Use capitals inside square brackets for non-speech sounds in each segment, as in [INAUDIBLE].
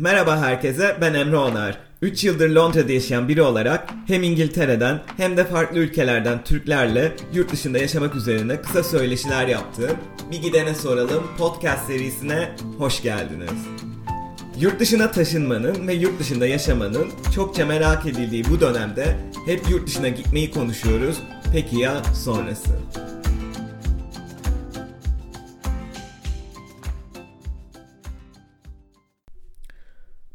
Merhaba herkese, ben Emre Onar. 3 yıldır Londra'da yaşayan biri olarak hem İngiltere'den hem de farklı ülkelerden Türklerle yurt dışında yaşamak üzerine kısa söyleşiler yaptığım Bir Gidene Soralım podcast serisine hoş geldiniz. Yurt dışına taşınmanın ve yurt dışında yaşamanın çokça merak edildiği bu dönemde hep yurt dışına gitmeyi konuşuyoruz. Peki ya sonrası?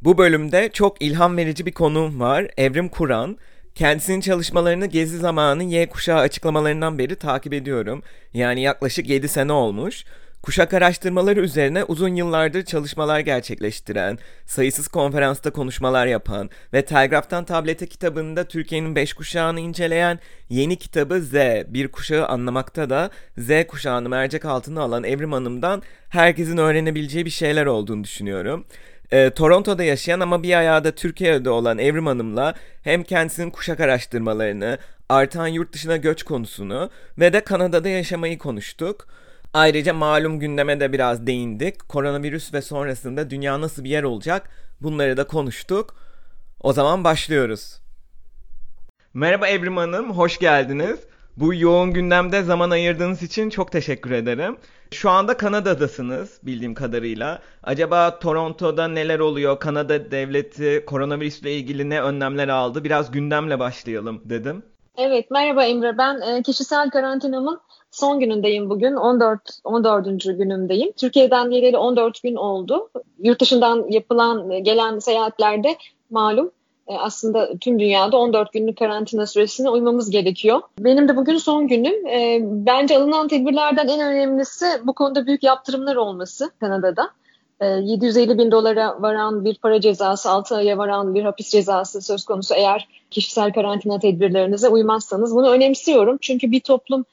Bu bölümde çok ilham verici bir konuğum var. Evrim Kur'an. Kendisinin çalışmalarını gezi zamanı Y kuşağı açıklamalarından beri takip ediyorum. Yani yaklaşık 7 sene olmuş. Kuşak araştırmaları üzerine uzun yıllardır çalışmalar gerçekleştiren, sayısız konferansta konuşmalar yapan ve Telgraf'tan Tablete kitabında Türkiye'nin 5 kuşağını inceleyen yeni kitabı Z, bir kuşağı anlamakta da Z kuşağını mercek altına alan Evrim Hanım'dan herkesin öğrenebileceği bir şeyler olduğunu düşünüyorum e, Toronto'da yaşayan ama bir ayağı da Türkiye'de olan Evrim Hanım'la hem kendisinin kuşak araştırmalarını, artan yurt dışına göç konusunu ve de Kanada'da yaşamayı konuştuk. Ayrıca malum gündeme de biraz değindik. Koronavirüs ve sonrasında dünya nasıl bir yer olacak bunları da konuştuk. O zaman başlıyoruz. Merhaba Evrim Hanım, hoş geldiniz. Bu yoğun gündemde zaman ayırdığınız için çok teşekkür ederim. Şu anda Kanada'dasınız bildiğim kadarıyla. Acaba Toronto'da neler oluyor? Kanada devleti koronavirüsle ilgili ne önlemler aldı? Biraz gündemle başlayalım dedim. Evet, merhaba Emre. Ben e, kişisel karantinamın son günündeyim bugün. 14 14. günümdeyim. Türkiye'den geleli 14 gün oldu. Yurt dışından yapılan gelen seyahatlerde malum e, aslında tüm dünyada 14 günlük karantina süresine uymamız gerekiyor. Benim de bugün son günüm. E, bence alınan tedbirlerden en önemlisi bu konuda büyük yaptırımlar olması Kanada'da. 750 e, bin dolara varan bir para cezası, 6 aya varan bir hapis cezası söz konusu eğer kişisel karantina tedbirlerinize uymazsanız. Bunu önemsiyorum çünkü bir toplum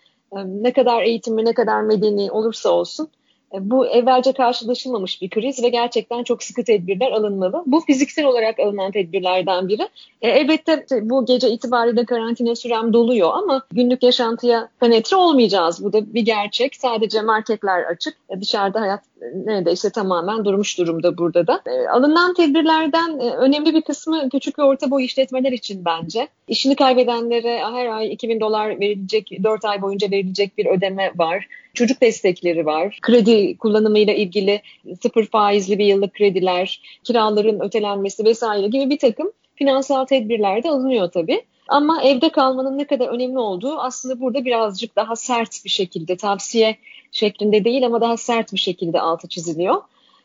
ne kadar eğitimli, ne kadar medeni olursa olsun bu evvelce karşılaşılmamış bir kriz ve gerçekten çok sıkı tedbirler alınmalı. Bu fiziksel olarak alınan tedbirlerden biri. E, elbette bu gece itibariyle karantina sürem doluyor ama günlük yaşantıya penetre olmayacağız. Bu da bir gerçek. Sadece marketler açık. E, dışarıda hayat neredeyse tamamen durmuş durumda burada da. E, alınan tedbirlerden e, önemli bir kısmı küçük ve orta boy işletmeler için bence. İşini kaybedenlere her ay 2000 dolar verilecek, 4 ay boyunca verilecek bir ödeme var. Çocuk destekleri var. Kredi kullanımıyla ilgili sıfır faizli bir yıllık krediler, kiraların ötelenmesi vesaire gibi bir takım finansal tedbirler de alınıyor tabii. Ama evde kalmanın ne kadar önemli olduğu aslında burada birazcık daha sert bir şekilde tavsiye şeklinde değil ama daha sert bir şekilde altı çiziliyor.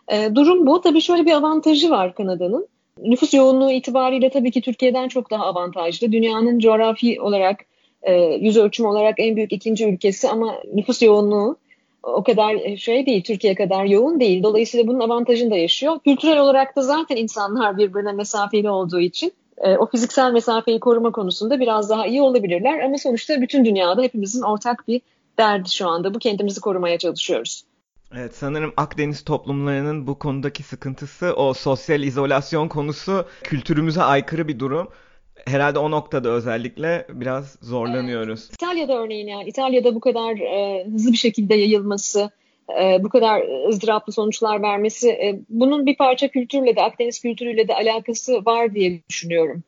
E, durum bu. Tabii şöyle bir avantajı var Kanada'nın. Nüfus yoğunluğu itibariyle tabii ki Türkiye'den çok daha avantajlı. Dünyanın coğrafi olarak, e, yüz ölçüm olarak en büyük ikinci ülkesi ama nüfus yoğunluğu o kadar e, şey değil, Türkiye kadar yoğun değil. Dolayısıyla bunun avantajını da yaşıyor. Kültürel olarak da zaten insanlar birbirine mesafeli olduğu için e, o fiziksel mesafeyi koruma konusunda biraz daha iyi olabilirler. Ama sonuçta bütün dünyada hepimizin ortak bir derdi şu anda. Bu kendimizi korumaya çalışıyoruz. Evet sanırım Akdeniz toplumlarının bu konudaki sıkıntısı o sosyal izolasyon konusu kültürümüze aykırı bir durum. Herhalde o noktada özellikle biraz zorlanıyoruz. Evet. İtalya'da örneğin yani İtalya'da bu kadar e, hızlı bir şekilde yayılması, e, bu kadar ızdıraplı sonuçlar vermesi e, bunun bir parça kültürle de Akdeniz kültürüyle de alakası var diye düşünüyorum.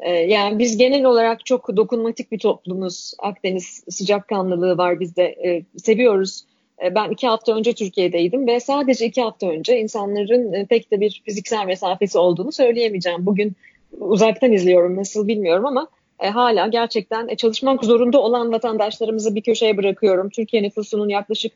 E, yani biz genel olarak çok dokunmatik bir toplumuz. Akdeniz sıcakkanlılığı var bizde. E, seviyoruz. E, ben iki hafta önce Türkiye'deydim ve sadece iki hafta önce insanların e, pek de bir fiziksel mesafesi olduğunu söyleyemeyeceğim. Bugün uzaktan izliyorum nasıl bilmiyorum ama e, hala gerçekten e, çalışmak zorunda olan vatandaşlarımızı bir köşeye bırakıyorum. Türkiye nüfusunun yaklaşık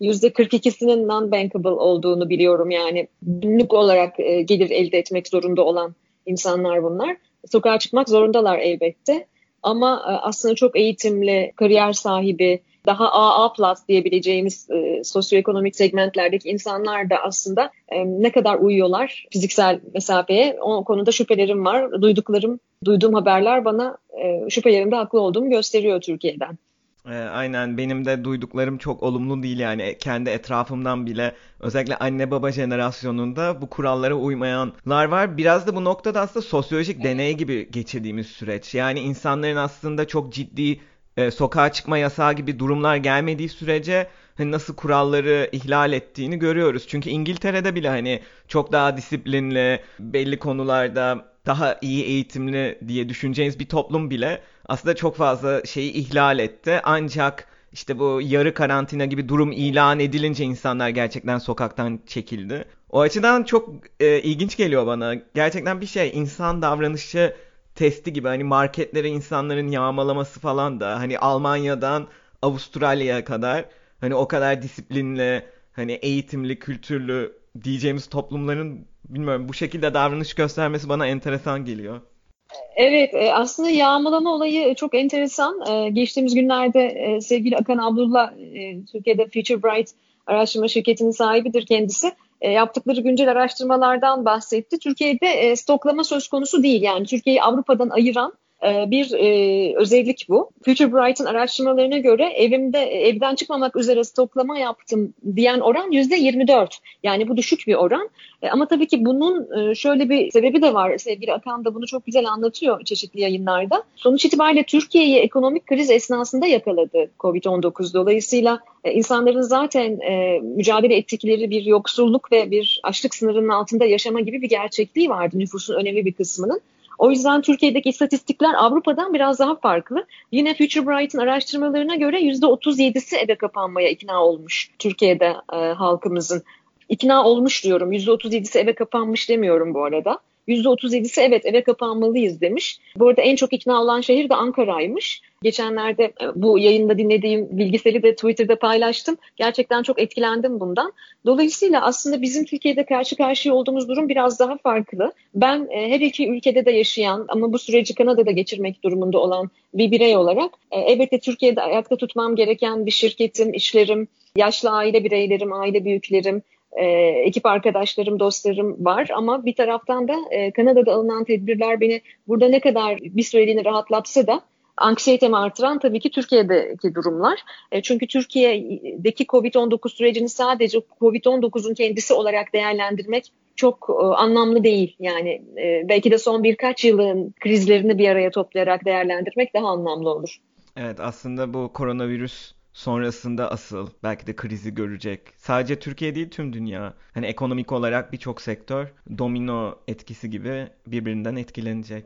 %42'sinin non-bankable olduğunu biliyorum. Yani günlük olarak e, gelir elde etmek zorunda olan insanlar bunlar. Sokağa çıkmak zorundalar elbette. Ama e, aslında çok eğitimli, kariyer sahibi, daha AA plus diyebileceğimiz e, sosyoekonomik segmentlerdeki insanlar da aslında e, ne kadar uyuyorlar fiziksel mesafeye o konuda şüphelerim var. Duyduklarım, duyduğum haberler bana e, şüphelerimde haklı olduğumu gösteriyor Türkiye'den. E, aynen benim de duyduklarım çok olumlu değil yani e, kendi etrafımdan bile özellikle anne baba jenerasyonunda bu kurallara uymayanlar var. Biraz da bu noktada aslında sosyolojik deney gibi geçirdiğimiz süreç. Yani insanların aslında çok ciddi e, sokağa çıkma yasağı gibi durumlar gelmediği sürece hani nasıl kuralları ihlal ettiğini görüyoruz. Çünkü İngiltere'de bile hani çok daha disiplinli, belli konularda daha iyi eğitimli diye düşüneceğiniz bir toplum bile aslında çok fazla şeyi ihlal etti. Ancak işte bu yarı karantina gibi durum ilan edilince insanlar gerçekten sokaktan çekildi. O açıdan çok e, ilginç geliyor bana. Gerçekten bir şey insan davranışı testi gibi hani marketlere insanların yağmalaması falan da hani Almanya'dan Avustralya'ya kadar hani o kadar disiplinli, hani eğitimli, kültürlü diyeceğimiz toplumların bilmiyorum bu şekilde davranış göstermesi bana enteresan geliyor. Evet, e, aslında yağmalama olayı çok enteresan. E, geçtiğimiz günlerde e, sevgili Akan Abdullah, Türkiye'de Future Bright araştırma şirketinin sahibidir kendisi. Yaptıkları güncel araştırmalardan bahsetti. Türkiye'de stoklama söz konusu değil. Yani Türkiye'yi Avrupa'dan ayıran bir e, özellik bu. Future Bright'ın araştırmalarına göre evimde evden çıkmamak üzere stoklama yaptım diyen oran yüzde 24. Yani bu düşük bir oran. E, ama tabii ki bunun e, şöyle bir sebebi de var. Sevgili Akan da bunu çok güzel anlatıyor çeşitli yayınlarda. Sonuç itibariyle Türkiye'yi ekonomik kriz esnasında yakaladı COVID-19. Dolayısıyla e, insanların zaten e, mücadele ettikleri bir yoksulluk ve bir açlık sınırının altında yaşama gibi bir gerçekliği vardı nüfusun önemli bir kısmının. O yüzden Türkiye'deki istatistikler Avrupa'dan biraz daha farklı. Yine Future Bright'ın araştırmalarına göre %37'si eve kapanmaya ikna olmuş Türkiye'de e, halkımızın. İkna olmuş diyorum. %37'si eve kapanmış demiyorum bu arada. %37'si evet eve kapanmalıyız demiş. Bu arada en çok ikna olan şehir de Ankara'ymış. Geçenlerde e, bu yayında dinlediğim bilgiseli de Twitter'da paylaştım. Gerçekten çok etkilendim bundan. Dolayısıyla aslında bizim Türkiye'de karşı karşıya olduğumuz durum biraz daha farklı. Ben e, her iki ülkede de yaşayan ama bu süreci Kanada'da geçirmek durumunda olan bir birey olarak e, elbette Türkiye'de ayakta tutmam gereken bir şirketim, işlerim, yaşlı aile bireylerim, aile büyüklerim, e, ekip arkadaşlarım, dostlarım var ama bir taraftan da e, Kanada'da alınan tedbirler beni burada ne kadar bir süreliğine rahatlatsa da anksiyetemi artıran tabii ki Türkiye'deki durumlar. E, çünkü Türkiye'deki COVID-19 sürecini sadece COVID-19'un kendisi olarak değerlendirmek çok e, anlamlı değil. Yani e, belki de son birkaç yılın krizlerini bir araya toplayarak değerlendirmek daha anlamlı olur. Evet aslında bu koronavirüs sonrasında asıl belki de krizi görecek. Sadece Türkiye değil tüm dünya. Hani ekonomik olarak birçok sektör domino etkisi gibi birbirinden etkilenecek.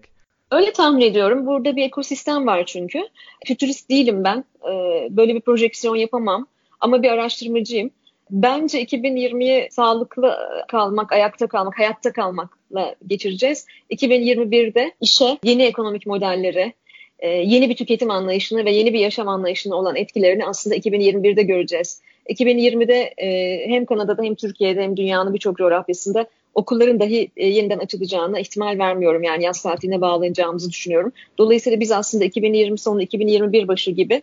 Öyle tahmin ediyorum. Burada bir ekosistem var çünkü. Fütürist değilim ben. Ee, böyle bir projeksiyon yapamam. Ama bir araştırmacıyım. Bence 2020'yi sağlıklı kalmak, ayakta kalmak, hayatta kalmakla geçireceğiz. 2021'de işe, yeni ekonomik modelleri, e, yeni bir tüketim anlayışını ve yeni bir yaşam anlayışına olan etkilerini aslında 2021'de göreceğiz. 2020'de e, hem Kanada'da hem Türkiye'de hem dünyanın birçok coğrafyasında okulların dahi e, yeniden açılacağına ihtimal vermiyorum. Yani yaz tatiline bağlanacağımızı düşünüyorum. Dolayısıyla biz aslında 2020 sonu 2021 başı gibi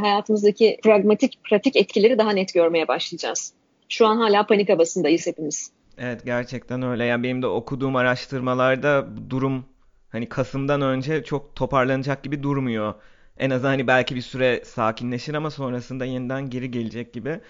hayatımızdaki pragmatik, pratik etkileri daha net görmeye başlayacağız. Şu an hala panik havasındayız hepimiz. Evet gerçekten öyle. Yani benim de okuduğum araştırmalarda durum hani Kasım'dan önce çok toparlanacak gibi durmuyor. En azından hani belki bir süre sakinleşir ama sonrasında yeniden geri gelecek gibi.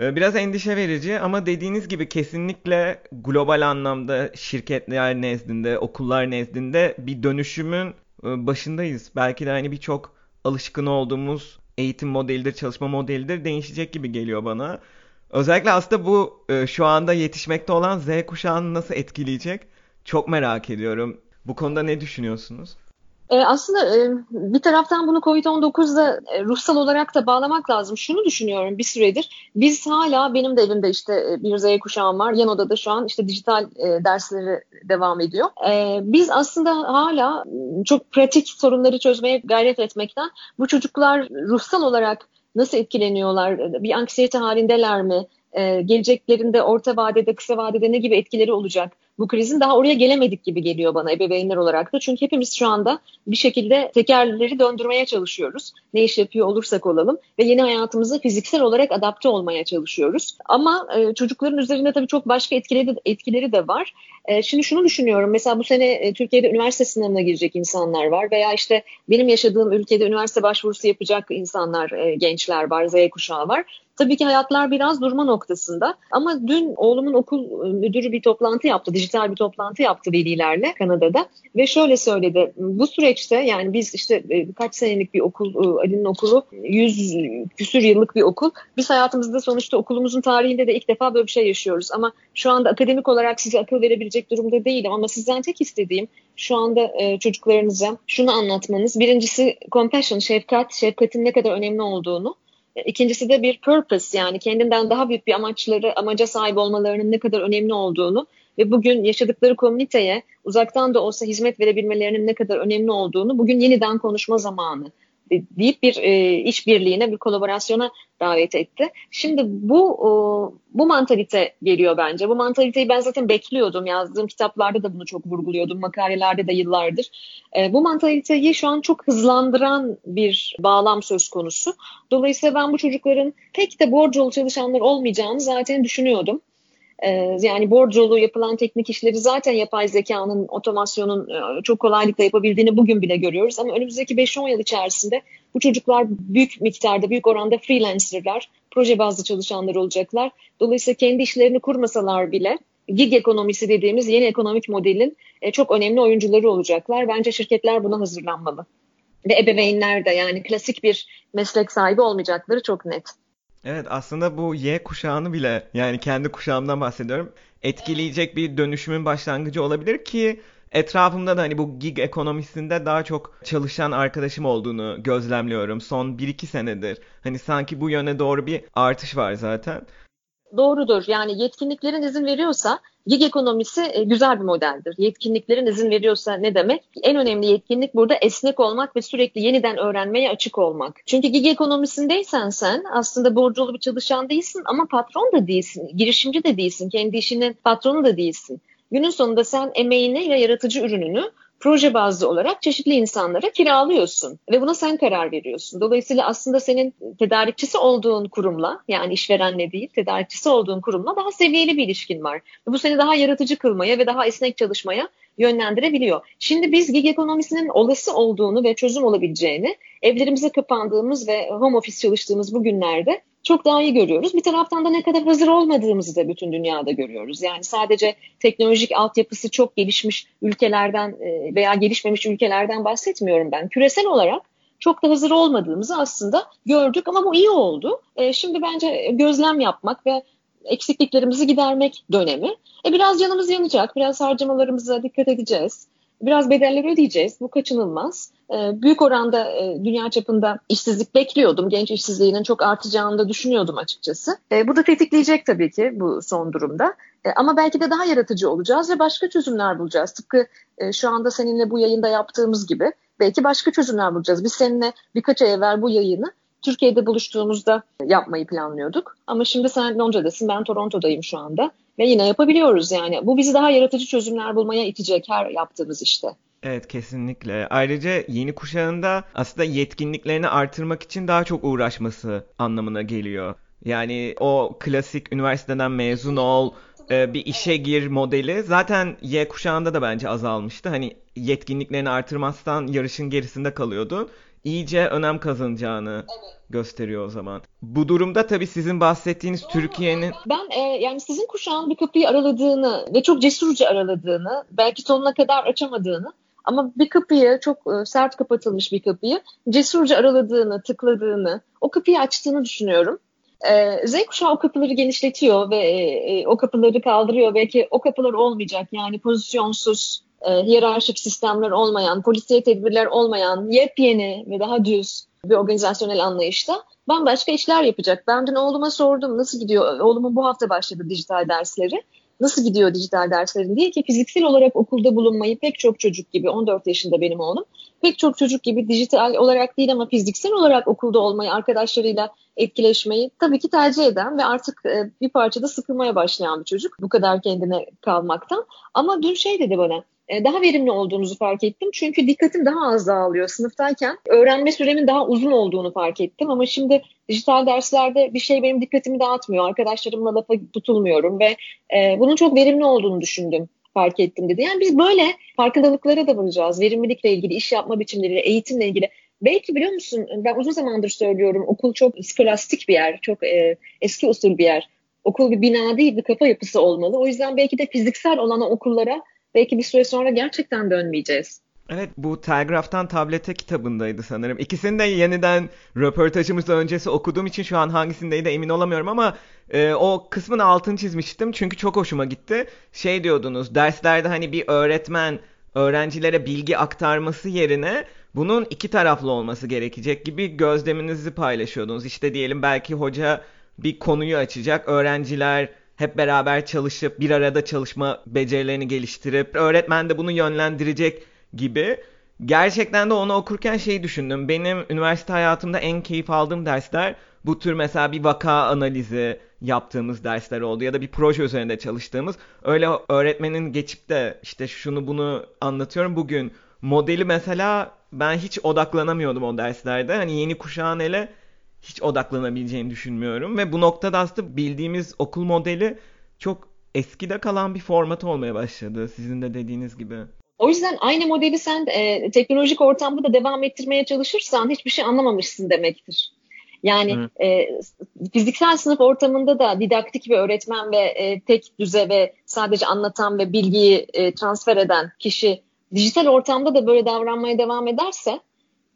Ee, biraz endişe verici ama dediğiniz gibi kesinlikle global anlamda şirketler nezdinde, okullar nezdinde bir dönüşümün e, başındayız. Belki de hani birçok alışkın olduğumuz eğitim modelidir, çalışma modelidir değişecek gibi geliyor bana. Özellikle aslında bu e, şu anda yetişmekte olan Z kuşağını nasıl etkileyecek çok merak ediyorum. Bu konuda ne düşünüyorsunuz? E, aslında e, bir taraftan bunu COVID-19'da e, ruhsal olarak da bağlamak lazım. Şunu düşünüyorum bir süredir. Biz hala benim de evimde işte e, bir Z kuşağım var. Yan odada şu an işte dijital e, dersleri devam ediyor. E, biz aslında hala çok pratik sorunları çözmeye gayret etmekten bu çocuklar ruhsal olarak nasıl etkileniyorlar? Bir anksiyete halindeler mi? Ee, geleceklerinde orta vadede, kısa vadede ne gibi etkileri olacak? Bu krizin daha oraya gelemedik gibi geliyor bana ebeveynler olarak da. Çünkü hepimiz şu anda bir şekilde tekerleri döndürmeye çalışıyoruz. Ne iş yapıyor olursak olalım ve yeni hayatımıza fiziksel olarak adapte olmaya çalışıyoruz. Ama e, çocukların üzerinde tabii çok başka etkileri de, etkileri de var. E, şimdi şunu düşünüyorum. Mesela bu sene e, Türkiye'de üniversite sınavına girecek insanlar var veya işte benim yaşadığım ülkede üniversite başvurusu yapacak insanlar, e, gençler var, Z kuşağı var. Tabii ki hayatlar biraz durma noktasında. Ama dün oğlumun okul e, müdürü bir toplantı yaptı. Dijital bir toplantı yaptı velilerle Kanada'da ve şöyle söyledi. Bu süreçte yani biz işte e, kaç senelik bir okul, e, Ali'nin okulu 100 küsür yıllık bir okul. Biz hayatımızda sonuçta okulumuzun tarihinde de ilk defa böyle bir şey yaşıyoruz. Ama şu anda akademik olarak size akıl verebilecek durumda değilim. Ama sizden tek istediğim şu anda çocuklarınıza şunu anlatmanız. Birincisi compassion, şefkat, şefkatin ne kadar önemli olduğunu. E, ikincisi de bir purpose yani kendinden daha büyük bir amaçları, amaca sahip olmalarının ne kadar önemli olduğunu ve bugün yaşadıkları komüniteye uzaktan da olsa hizmet verebilmelerinin ne kadar önemli olduğunu bugün yeniden konuşma zamanı deyip bir e, işbirliğine, bir kolaborasyona davet etti. Şimdi bu e, bu mantalite geliyor bence. Bu mantaliteyi ben zaten bekliyordum. Yazdığım kitaplarda da bunu çok vurguluyordum. Makalelerde de yıllardır. E, bu mantaliteyi şu an çok hızlandıran bir bağlam söz konusu. Dolayısıyla ben bu çocukların pek de borcolu çalışanlar olmayacağını zaten düşünüyordum. Ee, yani borcolu yapılan teknik işleri zaten yapay zekanın, otomasyonun e, çok kolaylıkla yapabildiğini bugün bile görüyoruz. Ama önümüzdeki 5-10 yıl içerisinde bu çocuklar büyük miktarda, büyük oranda freelancerlar, proje bazlı çalışanlar olacaklar. Dolayısıyla kendi işlerini kurmasalar bile gig ekonomisi dediğimiz yeni ekonomik modelin e, çok önemli oyuncuları olacaklar. Bence şirketler buna hazırlanmalı. Ve ebeveynler de yani klasik bir meslek sahibi olmayacakları çok net. Evet aslında bu Y kuşağını bile yani kendi kuşağımdan bahsediyorum etkileyecek bir dönüşümün başlangıcı olabilir ki etrafımda da hani bu gig ekonomisinde daha çok çalışan arkadaşım olduğunu gözlemliyorum son 1-2 senedir. Hani sanki bu yöne doğru bir artış var zaten. Doğrudur. Yani yetkinliklerin izin veriyorsa gig ekonomisi e, güzel bir modeldir. Yetkinliklerin izin veriyorsa ne demek? En önemli yetkinlik burada esnek olmak ve sürekli yeniden öğrenmeye açık olmak. Çünkü gig ekonomisindeysen sen aslında borculu bir çalışan değilsin ama patron da değilsin, girişimci de değilsin, kendi işinin patronu da değilsin. Günün sonunda sen emeğini ve yaratıcı ürününü proje bazlı olarak çeşitli insanlara kiralıyorsun ve buna sen karar veriyorsun. Dolayısıyla aslında senin tedarikçisi olduğun kurumla yani işverenle değil tedarikçisi olduğun kurumla daha seviyeli bir ilişkin var. Bu seni daha yaratıcı kılmaya ve daha esnek çalışmaya yönlendirebiliyor. Şimdi biz gig ekonomisinin olası olduğunu ve çözüm olabileceğini evlerimize kapandığımız ve home office çalıştığımız bu günlerde çok daha iyi görüyoruz. Bir taraftan da ne kadar hazır olmadığımızı da bütün dünyada görüyoruz. Yani sadece teknolojik altyapısı çok gelişmiş ülkelerden e, veya gelişmemiş ülkelerden bahsetmiyorum ben. Küresel olarak çok da hazır olmadığımızı aslında gördük ama bu iyi oldu. E, şimdi bence gözlem yapmak ve eksikliklerimizi gidermek dönemi. E biraz canımız yanacak, biraz harcamalarımıza dikkat edeceğiz. Biraz bedeller ödeyeceğiz. Bu kaçınılmaz. E, büyük oranda e, dünya çapında işsizlik bekliyordum. Genç işsizliğinin çok artacağını da düşünüyordum açıkçası. E, bu da tetikleyecek tabii ki bu son durumda. E, ama belki de daha yaratıcı olacağız ve başka çözümler bulacağız. Tıpkı şu anda seninle bu yayında yaptığımız gibi belki başka çözümler bulacağız. Biz seninle birkaç ay evvel bu yayını Türkiye'de buluştuğumuzda yapmayı planlıyorduk. Ama şimdi sen Londra'dasın, ben Toronto'dayım şu anda. Ve yine yapabiliyoruz yani. Bu bizi daha yaratıcı çözümler bulmaya itecek her yaptığımız işte. Evet kesinlikle. Ayrıca yeni kuşağında aslında yetkinliklerini artırmak için daha çok uğraşması anlamına geliyor. Yani o klasik üniversiteden mezun ol, e, bir işe gir modeli zaten Y kuşağında da bence azalmıştı. Hani yetkinliklerini artırmazsan yarışın gerisinde kalıyordun iyice önem kazanacağını evet. gösteriyor o zaman. Bu durumda tabii sizin bahsettiğiniz Türkiye'nin... Ben e, yani sizin kuşağın bir kapıyı araladığını ve çok cesurca araladığını, belki sonuna kadar açamadığını ama bir kapıyı çok e, sert kapatılmış bir kapıyı cesurca araladığını, tıkladığını, o kapıyı açtığını düşünüyorum. Ee, Z kuşağı o kapıları genişletiyor ve e, e, o kapıları kaldırıyor. Belki o kapılar olmayacak yani pozisyonsuz, e, hiyerarşik sistemler olmayan, polisiye tedbirler olmayan, yepyeni ve daha düz bir organizasyonel anlayışta bambaşka işler yapacak. Ben dün oğluma sordum nasıl gidiyor, oğlumun bu hafta başladı dijital dersleri. Nasıl gidiyor dijital derslerin diye ki fiziksel olarak okulda bulunmayı pek çok çocuk gibi 14 yaşında benim oğlum pek çok çocuk gibi dijital olarak değil ama fiziksel olarak okulda olmayı arkadaşlarıyla etkileşmeyi tabii ki tercih eden ve artık e, bir parçada sıkılmaya başlayan bir çocuk bu kadar kendine kalmaktan. Ama dün şey dedi bana daha verimli olduğunuzu fark ettim. Çünkü dikkatim daha az dağılıyor sınıftayken. Öğrenme süremin daha uzun olduğunu fark ettim ama şimdi dijital derslerde bir şey benim dikkatimi dağıtmıyor. Arkadaşlarımla lafa tutulmuyorum ve e, bunun çok verimli olduğunu düşündüm fark ettim dedi. Yani biz böyle farkındalıklara da varacağız. Verimlilikle ilgili, iş yapma biçimleriyle, eğitimle ilgili. Belki biliyor musun ben uzun zamandır söylüyorum okul çok skolastik bir yer, çok e, eski usul bir yer. Okul bir bina değil bir kafa yapısı olmalı. O yüzden belki de fiziksel olan okullara belki bir süre sonra gerçekten dönmeyeceğiz. Evet bu Telgraf'tan tablete kitabındaydı sanırım. İkisini de yeniden röportajımız öncesi okuduğum için şu an hangisindeydi emin olamıyorum ama e, o kısmın altını çizmiştim çünkü çok hoşuma gitti. Şey diyordunuz derslerde hani bir öğretmen öğrencilere bilgi aktarması yerine bunun iki taraflı olması gerekecek gibi gözleminizi paylaşıyordunuz. İşte diyelim belki hoca bir konuyu açacak, öğrenciler hep beraber çalışıp bir arada çalışma becerilerini geliştirip öğretmen de bunu yönlendirecek gibi. Gerçekten de onu okurken şeyi düşündüm. Benim üniversite hayatımda en keyif aldığım dersler bu tür mesela bir vaka analizi yaptığımız dersler oldu ya da bir proje üzerinde çalıştığımız. Öyle öğretmenin geçip de işte şunu bunu anlatıyorum bugün modeli mesela ben hiç odaklanamıyordum o derslerde. Hani yeni kuşağın ele hiç odaklanabileceğini düşünmüyorum ve bu noktada aslında bildiğimiz okul modeli çok eskide kalan bir format olmaya başladı sizin de dediğiniz gibi. O yüzden aynı modeli sen e, teknolojik ortamda da devam ettirmeye çalışırsan hiçbir şey anlamamışsın demektir. Yani e, fiziksel sınıf ortamında da didaktik bir öğretmen ve e, tek düze ve sadece anlatan ve bilgiyi e, transfer eden kişi dijital ortamda da böyle davranmaya devam ederse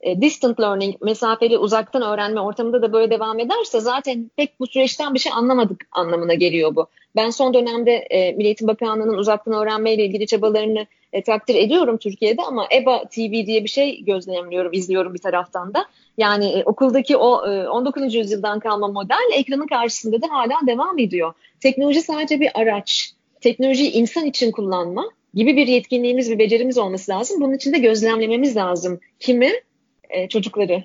e, distant learning, mesafeli uzaktan öğrenme ortamında da böyle devam ederse zaten pek bu süreçten bir şey anlamadık anlamına geliyor bu. Ben son dönemde e, Milli Eğitim Bakanlığı'nın uzaktan öğrenmeyle ilgili çabalarını e, takdir ediyorum Türkiye'de ama EBA TV diye bir şey gözlemliyorum, izliyorum bir taraftan da. Yani e, okuldaki o e, 19. yüzyıldan kalma model ekranın karşısında da hala devam ediyor. Teknoloji sadece bir araç. Teknolojiyi insan için kullanma gibi bir yetkinliğimiz, bir becerimiz olması lazım. Bunun için de gözlemlememiz lazım. Kimi? E, çocukları,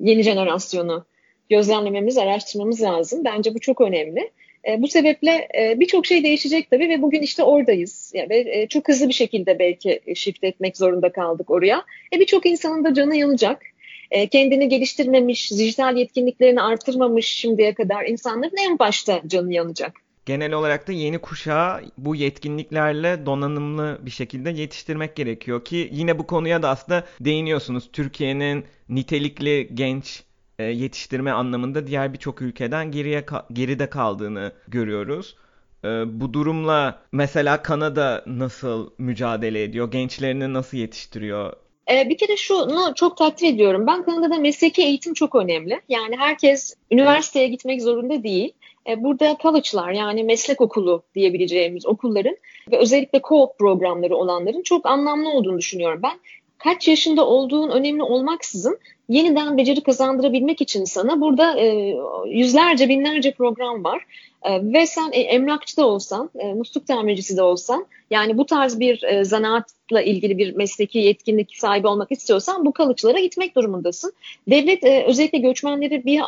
yeni jenerasyonu gözlemlememiz, araştırmamız lazım. Bence bu çok önemli. E, bu sebeple e, birçok şey değişecek tabii ve bugün işte oradayız. Yani, e, çok hızlı bir şekilde belki shift etmek zorunda kaldık oraya. E, birçok insanın da canı yanacak. E, kendini geliştirmemiş, dijital yetkinliklerini artırmamış şimdiye kadar insanların en başta canı yanacak. Genel olarak da yeni kuşağı bu yetkinliklerle donanımlı bir şekilde yetiştirmek gerekiyor ki yine bu konuya da aslında değiniyorsunuz. Türkiye'nin nitelikli genç e, yetiştirme anlamında diğer birçok ülkeden geriye geride kaldığını görüyoruz. E, bu durumla mesela Kanada nasıl mücadele ediyor? Gençlerini nasıl yetiştiriyor? E, bir kere şunu çok takdir ediyorum. Ben Kanada'da mesleki eğitim çok önemli. Yani herkes üniversiteye gitmek zorunda değil. Burada college'lar yani meslek okulu diyebileceğimiz okulların ve özellikle co-op programları olanların çok anlamlı olduğunu düşünüyorum ben. Kaç yaşında olduğun önemli olmaksızın yeniden beceri kazandırabilmek için sana burada e, yüzlerce binlerce program var. E, ve sen e, emlakçı da olsan, e, musluk tamircisi de olsan yani bu tarz bir e, zanaatla ilgili bir mesleki yetkinlik sahibi olmak istiyorsan bu kalıcılara gitmek durumundasın. Devlet özellikle göçmenleri bir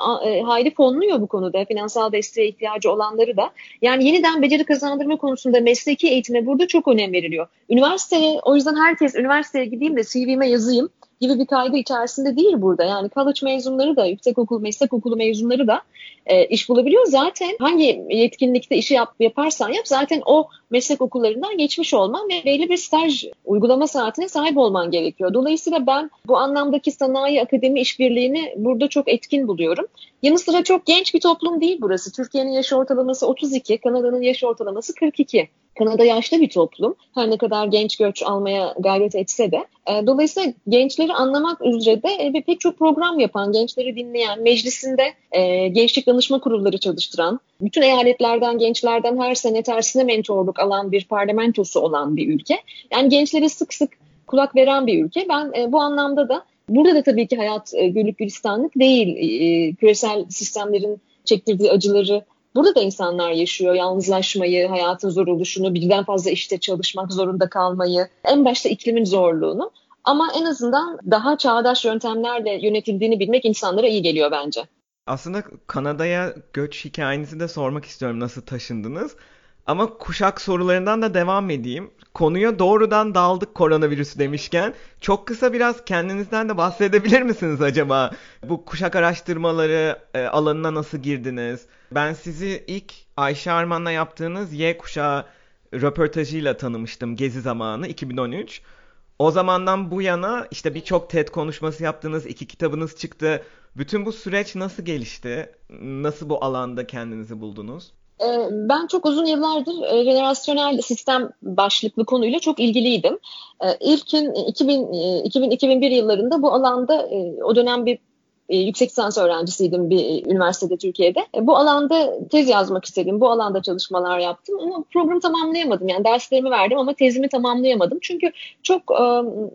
hayli fonluyor bu konuda. Finansal desteğe ihtiyacı olanları da. Yani yeniden beceri kazandırma konusunda mesleki eğitime burada çok önem veriliyor. Üniversiteye o yüzden herkes üniversiteye gideyim de CV'me yazayım gibi bir kaygı içerisinde değil burada. Yani college mezunları da, yüksek okul, meslek okulu mezunları da e, iş bulabiliyor. Zaten hangi yetkinlikte işi yap, yaparsan yap zaten o meslek okullarından geçmiş olman ve belli bir staj uygulama saatine sahip olman gerekiyor. Dolayısıyla ben bu anlamdaki sanayi akademi işbirliğini burada çok etkin buluyorum. Yanı sıra çok genç bir toplum değil burası. Türkiye'nin yaş ortalaması 32, Kanada'nın yaş ortalaması 42. Kanada yaşlı bir toplum. Her ne kadar genç göç almaya gayret etse de. E, dolayısıyla gençleri anlamak üzere de e, pek çok program yapan, gençleri dinleyen, meclisinde e, gençlik danışma kurulları çalıştıran, bütün eyaletlerden, gençlerden her sene tersine mentorluk alan bir parlamentosu olan bir ülke. Yani gençlere sık sık kulak veren bir ülke. Ben e, bu anlamda da burada da tabii ki hayat e, güllük gülistanlık değil. E, küresel sistemlerin çektirdiği acıları Burada da insanlar yaşıyor yalnızlaşmayı, hayatın zor oluşunu, birden fazla işte çalışmak zorunda kalmayı, en başta iklimin zorluğunu. Ama en azından daha çağdaş yöntemlerle yönetildiğini bilmek insanlara iyi geliyor bence. Aslında Kanada'ya göç hikayenizi de sormak istiyorum nasıl taşındınız. Ama kuşak sorularından da devam edeyim. Konuya doğrudan daldık koronavirüsü demişken. Çok kısa biraz kendinizden de bahsedebilir misiniz acaba? Bu kuşak araştırmaları e, alanına nasıl girdiniz? Ben sizi ilk Ayşe Arman'la yaptığınız Y kuşağı röportajıyla tanımıştım gezi zamanı 2013. O zamandan bu yana işte birçok TED konuşması yaptınız, iki kitabınız çıktı. Bütün bu süreç nasıl gelişti? Nasıl bu alanda kendinizi buldunuz? Ee, ben çok uzun yıllardır e, jenerasyonel sistem başlıklı konuyla çok ilgiliydim. Ee, İlkin 2000, 2001 yıllarında bu alanda e, o dönem bir e, yüksek lisans öğrencisiydim bir e, üniversitede Türkiye'de. E, bu alanda tez yazmak istedim. Bu alanda çalışmalar yaptım ama programı tamamlayamadım. Yani derslerimi verdim ama tezimi tamamlayamadım. Çünkü çok e,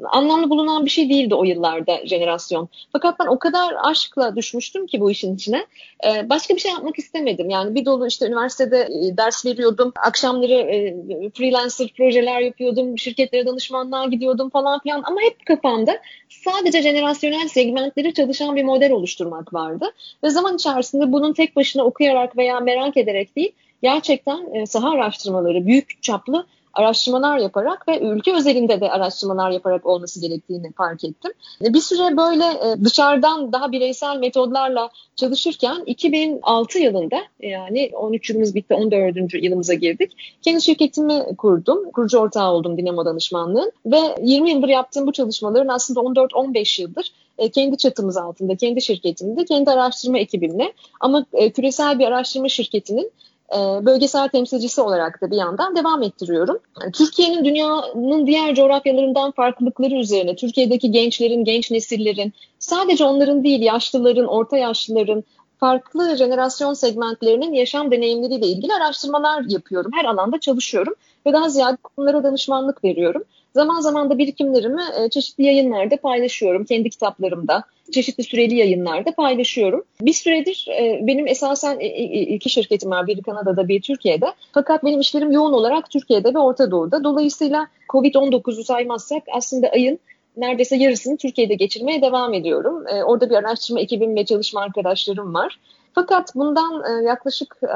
anlamlı bulunan bir şey değildi o yıllarda jenerasyon. Fakat ben o kadar aşkla düşmüştüm ki bu işin içine. E, başka bir şey yapmak istemedim. Yani bir dolu işte üniversitede e, ders veriyordum. Akşamları e, freelancer projeler yapıyordum. Şirketlere danışmanlığa gidiyordum falan filan. Ama hep kafamda sadece jenerasyonel segmentleri çalışan bir model oluşturmak vardı. Ve zaman içerisinde bunun tek başına okuyarak veya merak ederek değil, gerçekten e, saha araştırmaları, büyük çaplı araştırmalar yaparak ve ülke özelinde de araştırmalar yaparak olması gerektiğini fark ettim. E, bir süre böyle e, dışarıdan daha bireysel metodlarla çalışırken 2006 yılında yani 13 yılımız bitti 14. yılımıza girdik. Kendi şirketimi kurdum. Kurucu ortağı oldum Dinamo Danışmanlığı'nın ve 20 yıldır yaptığım bu çalışmaların aslında 14-15 yıldır e, kendi çatımız altında, kendi şirketimde, kendi araştırma ekibimle ama küresel bir araştırma şirketinin e, bölgesel temsilcisi olarak da bir yandan devam ettiriyorum. Türkiye'nin dünyanın diğer coğrafyalarından farklılıkları üzerine, Türkiye'deki gençlerin, genç nesillerin, sadece onların değil, yaşlıların, orta yaşlıların, farklı jenerasyon segmentlerinin yaşam deneyimleriyle ilgili araştırmalar yapıyorum. Her alanda çalışıyorum ve daha ziyade onlara danışmanlık veriyorum. Zaman zaman da birikimlerimi e, çeşitli yayınlarda paylaşıyorum. Kendi kitaplarımda, çeşitli süreli yayınlarda paylaşıyorum. Bir süredir e, benim esasen e, iki şirketim var. Biri Kanada'da, biri Türkiye'de. Fakat benim işlerim yoğun olarak Türkiye'de ve Orta Doğu'da. Dolayısıyla Covid-19'u saymazsak aslında ayın neredeyse yarısını Türkiye'de geçirmeye devam ediyorum. orada bir araştırma ekibim ve çalışma arkadaşlarım var. Fakat bundan e, yaklaşık e,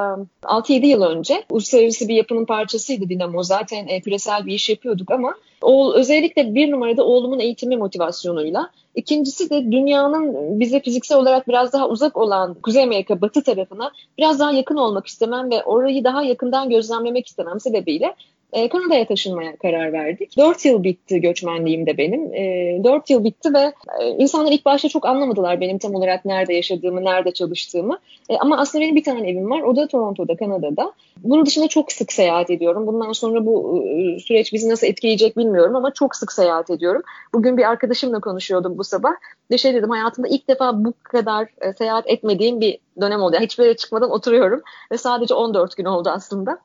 6-7 yıl önce uluslararası bir yapının parçasıydı Dinamo. Zaten e, küresel bir iş yapıyorduk ama o, özellikle bir numarada oğlumun eğitimi motivasyonuyla. İkincisi de dünyanın bize fiziksel olarak biraz daha uzak olan Kuzey Amerika batı tarafına biraz daha yakın olmak istemem ve orayı daha yakından gözlemlemek istemem sebebiyle e, Kanada'ya taşınmaya karar verdik. Dört yıl bitti göçmenliğim de benim. E, dört yıl bitti ve e, insanlar ilk başta çok anlamadılar benim tam olarak nerede yaşadığımı, nerede çalıştığımı. E, ama aslında benim bir tane evim var. O da Toronto'da, Kanada'da. Bunun dışında çok sık seyahat ediyorum. Bundan sonra bu e, süreç bizi nasıl etkileyecek bilmiyorum ama çok sık seyahat ediyorum. Bugün bir arkadaşımla konuşuyordum bu sabah. Ve şey dedim hayatımda ilk defa bu kadar e, seyahat etmediğim bir dönem oldu. Yani hiçbir yere çıkmadan oturuyorum ve sadece 14 gün oldu aslında.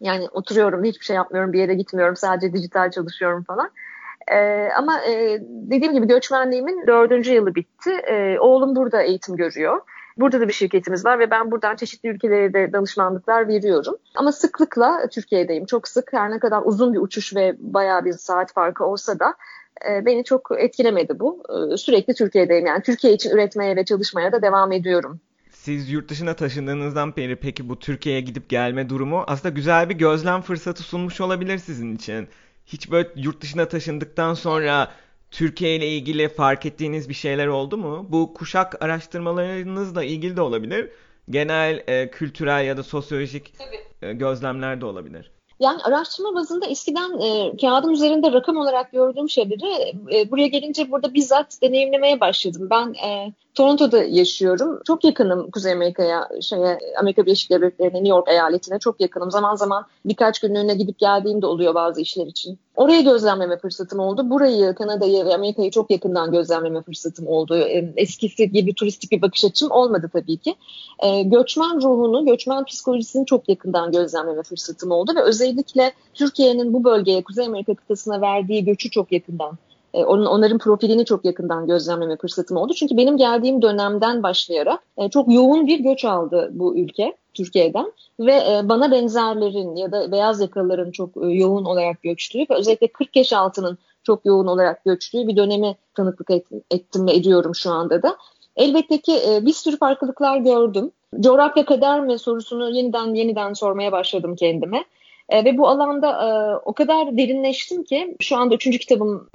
Yani oturuyorum, hiçbir şey yapmıyorum, bir yere gitmiyorum, sadece dijital çalışıyorum falan. Ee, ama e, dediğim gibi göçmenliğimin dördüncü yılı bitti. Ee, oğlum burada eğitim görüyor. Burada da bir şirketimiz var ve ben buradan çeşitli ülkelere de danışmanlıklar veriyorum. Ama sıklıkla Türkiye'deyim. Çok sık her ne kadar uzun bir uçuş ve bayağı bir saat farkı olsa da e, beni çok etkilemedi bu. E, sürekli Türkiye'deyim. Yani Türkiye için üretmeye ve çalışmaya da devam ediyorum. Siz yurt dışına taşındığınızdan beri peki bu Türkiye'ye gidip gelme durumu aslında güzel bir gözlem fırsatı sunmuş olabilir sizin için. Hiç böyle yurt dışına taşındıktan sonra Türkiye ile ilgili fark ettiğiniz bir şeyler oldu mu? Bu kuşak araştırmalarınızla ilgili de olabilir. Genel e, kültürel ya da sosyolojik e, gözlemler de olabilir. Yani araştırma bazında eskiden e, kağıdın üzerinde rakam olarak gördüğüm şeyleri e, buraya gelince burada bizzat deneyimlemeye başladım. Ben e, Toronto'da yaşıyorum. Çok yakınım Kuzey Amerika'ya, şeye, Amerika Birleşik Devletleri'ne, New York eyaletine çok yakınım. Zaman zaman birkaç günlüğüne gidip geldiğim de oluyor bazı işler için. Orayı gözlemleme fırsatım oldu. Burayı, Kanada'yı ve Amerika'yı çok yakından gözlemleme fırsatım oldu. Eskisi gibi turistik bir bakış açım olmadı tabii ki. E, göçmen ruhunu, göçmen psikolojisini çok yakından gözlemleme fırsatım oldu ve özellikle Türkiye'nin bu bölgeye, Kuzey Amerika kıtasına verdiği göçü çok yakından e, onun, onların profilini çok yakından gözlemleme fırsatım oldu. Çünkü benim geldiğim dönemden başlayarak e, çok yoğun bir göç aldı bu ülke Türkiye'den ve e, bana benzerlerin ya da beyaz yakalıların çok yoğun olarak göçtüğü ve özellikle 40 yaş altının çok yoğun olarak göçtüğü bir dönemi tanıklık ettim ve ediyorum şu anda da. Elbette ki bir sürü farklılıklar gördüm. Coğrafya kader mi sorusunu yeniden yeniden sormaya başladım kendime. E, ve bu alanda e, o kadar derinleştim ki şu anda üçüncü kitabımı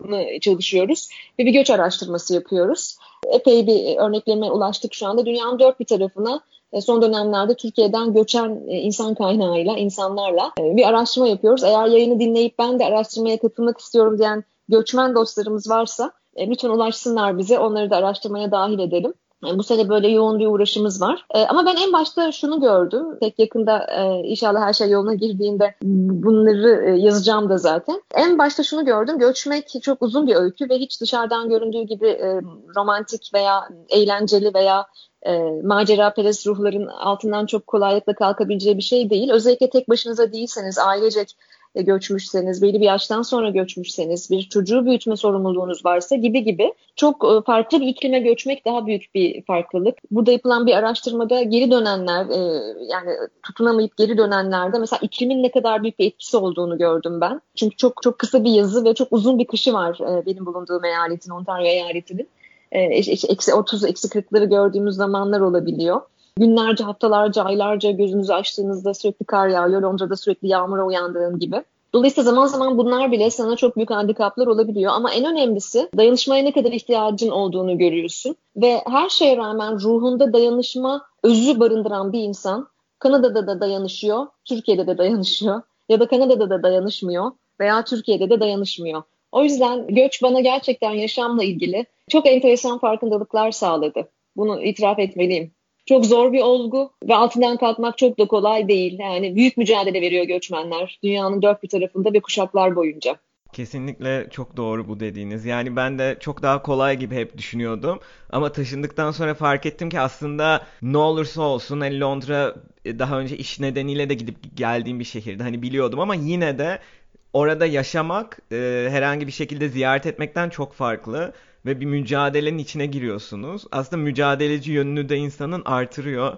çalışıyoruz ve bir göç araştırması yapıyoruz. Epey bir örneklerime ulaştık şu anda. Dünyanın dört bir tarafına e, son dönemlerde Türkiye'den göçen e, insan kaynağıyla, insanlarla e, bir araştırma yapıyoruz. Eğer yayını dinleyip ben de araştırmaya katılmak istiyorum diyen göçmen dostlarımız varsa lütfen ulaşsınlar bize. Onları da araştırmaya dahil edelim. Bu sene böyle yoğun bir uğraşımız var. E, ama ben en başta şunu gördüm. Pek yakında e, inşallah her şey yoluna girdiğinde bunları e, yazacağım da zaten. En başta şunu gördüm. Göçmek çok uzun bir öykü ve hiç dışarıdan göründüğü gibi e, romantik veya eğlenceli veya e, macera perest ruhların altından çok kolaylıkla kalkabileceği bir şey değil. Özellikle tek başınıza değilseniz, ailecek göçmüşseniz, belli bir yaştan sonra göçmüşseniz, bir çocuğu büyütme sorumluluğunuz varsa gibi gibi çok e, farklı bir iklime göçmek daha büyük bir farklılık. Burada yapılan bir araştırmada geri dönenler, e, yani tutunamayıp geri dönenlerde mesela iklimin ne kadar büyük bir etkisi olduğunu gördüm ben. Çünkü çok çok kısa bir yazı ve çok uzun bir kışı var benim bulunduğum eyaletin, Ontario eyaletinin. Eksi 30, eksi 40'ları gördüğümüz zamanlar olabiliyor günlerce, haftalarca, aylarca gözünüzü açtığınızda sürekli kar yağıyor. Londra'da sürekli yağmura uyandığın gibi. Dolayısıyla zaman zaman bunlar bile sana çok büyük handikaplar olabiliyor. Ama en önemlisi dayanışmaya ne kadar ihtiyacın olduğunu görüyorsun. Ve her şeye rağmen ruhunda dayanışma özü barındıran bir insan Kanada'da da dayanışıyor, Türkiye'de de dayanışıyor. Ya da Kanada'da da dayanışmıyor veya Türkiye'de de dayanışmıyor. O yüzden göç bana gerçekten yaşamla ilgili çok enteresan farkındalıklar sağladı. Bunu itiraf etmeliyim çok zor bir olgu ve altından kalkmak çok da kolay değil. Yani büyük mücadele veriyor göçmenler dünyanın dört bir tarafında ve kuşaklar boyunca. Kesinlikle çok doğru bu dediğiniz. Yani ben de çok daha kolay gibi hep düşünüyordum. Ama taşındıktan sonra fark ettim ki aslında ne olursa olsun hani Londra e, daha önce iş nedeniyle de gidip geldiğim bir şehirdi. Hani biliyordum ama yine de orada yaşamak e, herhangi bir şekilde ziyaret etmekten çok farklı ve bir mücadelenin içine giriyorsunuz. Aslında mücadeleci yönünü de insanın artırıyor.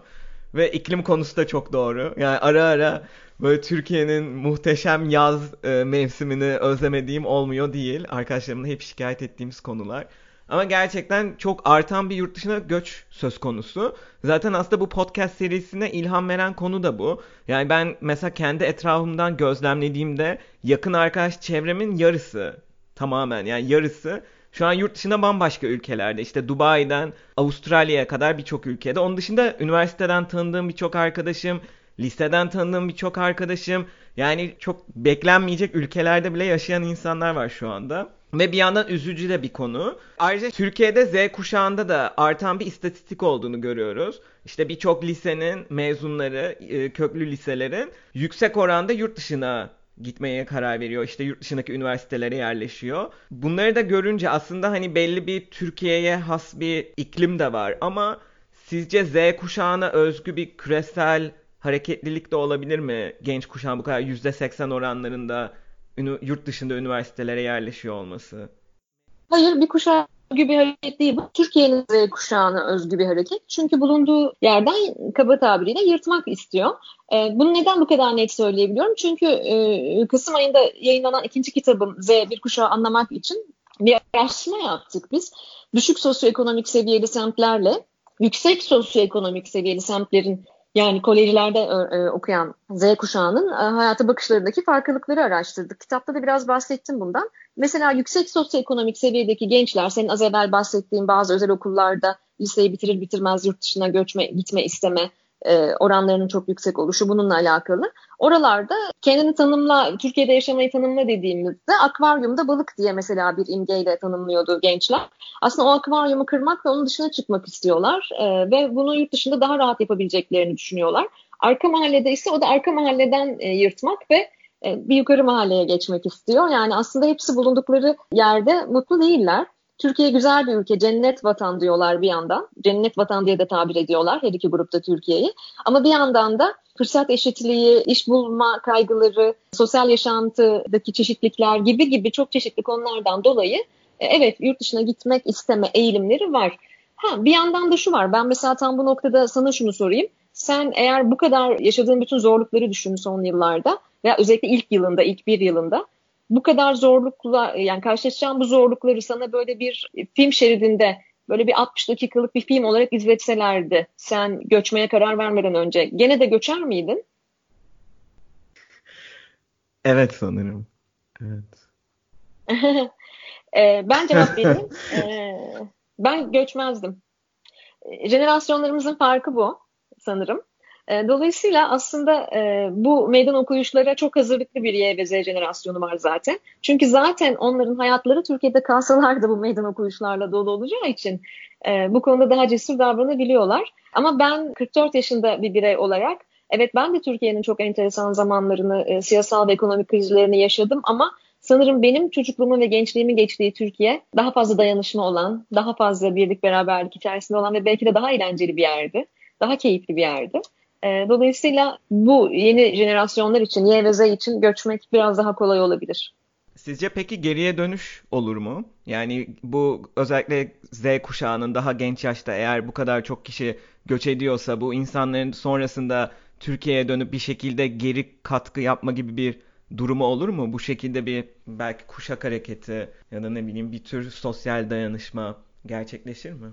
Ve iklim konusu da çok doğru. Yani ara ara böyle Türkiye'nin muhteşem yaz e, mevsimini özlemediğim olmuyor değil. Arkadaşlarımla hep şikayet ettiğimiz konular. Ama gerçekten çok artan bir yurt dışına göç söz konusu. Zaten aslında bu podcast serisine ilham veren konu da bu. Yani ben mesela kendi etrafımdan gözlemlediğimde yakın arkadaş çevremin yarısı tamamen yani yarısı şu an yurt dışında bambaşka ülkelerde işte Dubai'den Avustralya'ya kadar birçok ülkede. Onun dışında üniversiteden tanıdığım birçok arkadaşım, liseden tanıdığım birçok arkadaşım yani çok beklenmeyecek ülkelerde bile yaşayan insanlar var şu anda. Ve bir yandan üzücü de bir konu. Ayrıca Türkiye'de Z kuşağında da artan bir istatistik olduğunu görüyoruz. İşte birçok lisenin mezunları, e, köklü liselerin yüksek oranda yurt dışına gitmeye karar veriyor. İşte yurt dışındaki üniversitelere yerleşiyor. Bunları da görünce aslında hani belli bir Türkiye'ye has bir iklim de var ama sizce Z kuşağına özgü bir küresel hareketlilik de olabilir mi? Genç kuşağın bu kadar %80 oranlarında yurt dışında üniversitelere yerleşiyor olması. Hayır bir kuşağa özgü bir hareket değil. Bu Türkiye'nin Z kuşağına özgü bir hareket. Çünkü bulunduğu yerden kaba tabiriyle yırtmak istiyor. E, bunu neden bu kadar net söyleyebiliyorum? Çünkü e, Kasım ayında yayınlanan ikinci kitabım Z bir kuşağı anlamak için bir araştırma yaptık biz. Düşük sosyoekonomik seviyeli semtlerle yüksek sosyoekonomik seviyeli semtlerin yani kolejlerde e, e, okuyan Z kuşağının e, hayata bakışlarındaki farklılıkları araştırdık. Kitapta da biraz bahsettim bundan. Mesela yüksek sosyoekonomik seviyedeki gençler, senin az evvel bahsettiğin bazı özel okullarda liseyi bitirir bitirmez yurt dışına göçme, gitme isteme e, oranlarının çok yüksek oluşu bununla alakalı. Oralarda kendini tanımla, Türkiye'de yaşamayı tanımla dediğimizde akvaryumda balık diye mesela bir imgeyle tanımlıyordu gençler. Aslında o akvaryumu kırmak ve onun dışına çıkmak istiyorlar e, ve bunu yurt dışında daha rahat yapabileceklerini düşünüyorlar. Arka mahallede ise o da arka mahalleden e, yırtmak ve e, bir yukarı mahalleye geçmek istiyor. Yani aslında hepsi bulundukları yerde mutlu değiller. Türkiye güzel bir ülke, cennet vatan diyorlar bir yandan. Cennet vatan diye de tabir ediyorlar her iki grupta Türkiye'yi. Ama bir yandan da fırsat eşitliği, iş bulma kaygıları, sosyal yaşantıdaki çeşitlikler gibi gibi çok çeşitli konulardan dolayı e, evet yurt dışına gitmek isteme eğilimleri var. Ha bir yandan da şu var. Ben mesela tam bu noktada sana şunu sorayım. Sen eğer bu kadar yaşadığın bütün zorlukları düşün son yıllarda veya özellikle ilk yılında, ilk bir yılında bu kadar zorlukla yani karşılaşacağın bu zorlukları sana böyle bir film şeridinde böyle bir 60 dakikalık bir film olarak izletselerdi sen göçmeye karar vermeden önce gene de göçer miydin? Evet sanırım. Evet. [LAUGHS] e, ben cevap vereyim. [LAUGHS] e, ben göçmezdim. Jenerasyonlarımızın farkı bu sanırım. E, dolayısıyla aslında e, bu meydan okuyuşlara çok hazırlıklı bir Y ve Z jenerasyonu var zaten. Çünkü zaten onların hayatları Türkiye'de kalsalar da bu meydan okuyuşlarla dolu olacağı için e, bu konuda daha cesur davranabiliyorlar. Ama ben 44 yaşında bir birey olarak evet ben de Türkiye'nin çok enteresan zamanlarını, e, siyasal ve ekonomik krizlerini yaşadım ama sanırım benim çocukluğumu ve gençliğimi geçtiği Türkiye daha fazla dayanışma olan, daha fazla birlik beraberlik içerisinde olan ve belki de daha eğlenceli bir yerdi. Daha keyifli bir yerdi. E, dolayısıyla bu yeni jenerasyonlar için, Y ve Z için göçmek biraz daha kolay olabilir. Sizce peki geriye dönüş olur mu? Yani bu özellikle Z kuşağının daha genç yaşta eğer bu kadar çok kişi göç ediyorsa bu insanların sonrasında Türkiye'ye dönüp bir şekilde geri katkı yapma gibi bir durumu olur mu? Bu şekilde bir belki kuşak hareketi ya da ne bileyim bir tür sosyal dayanışma gerçekleşir mi?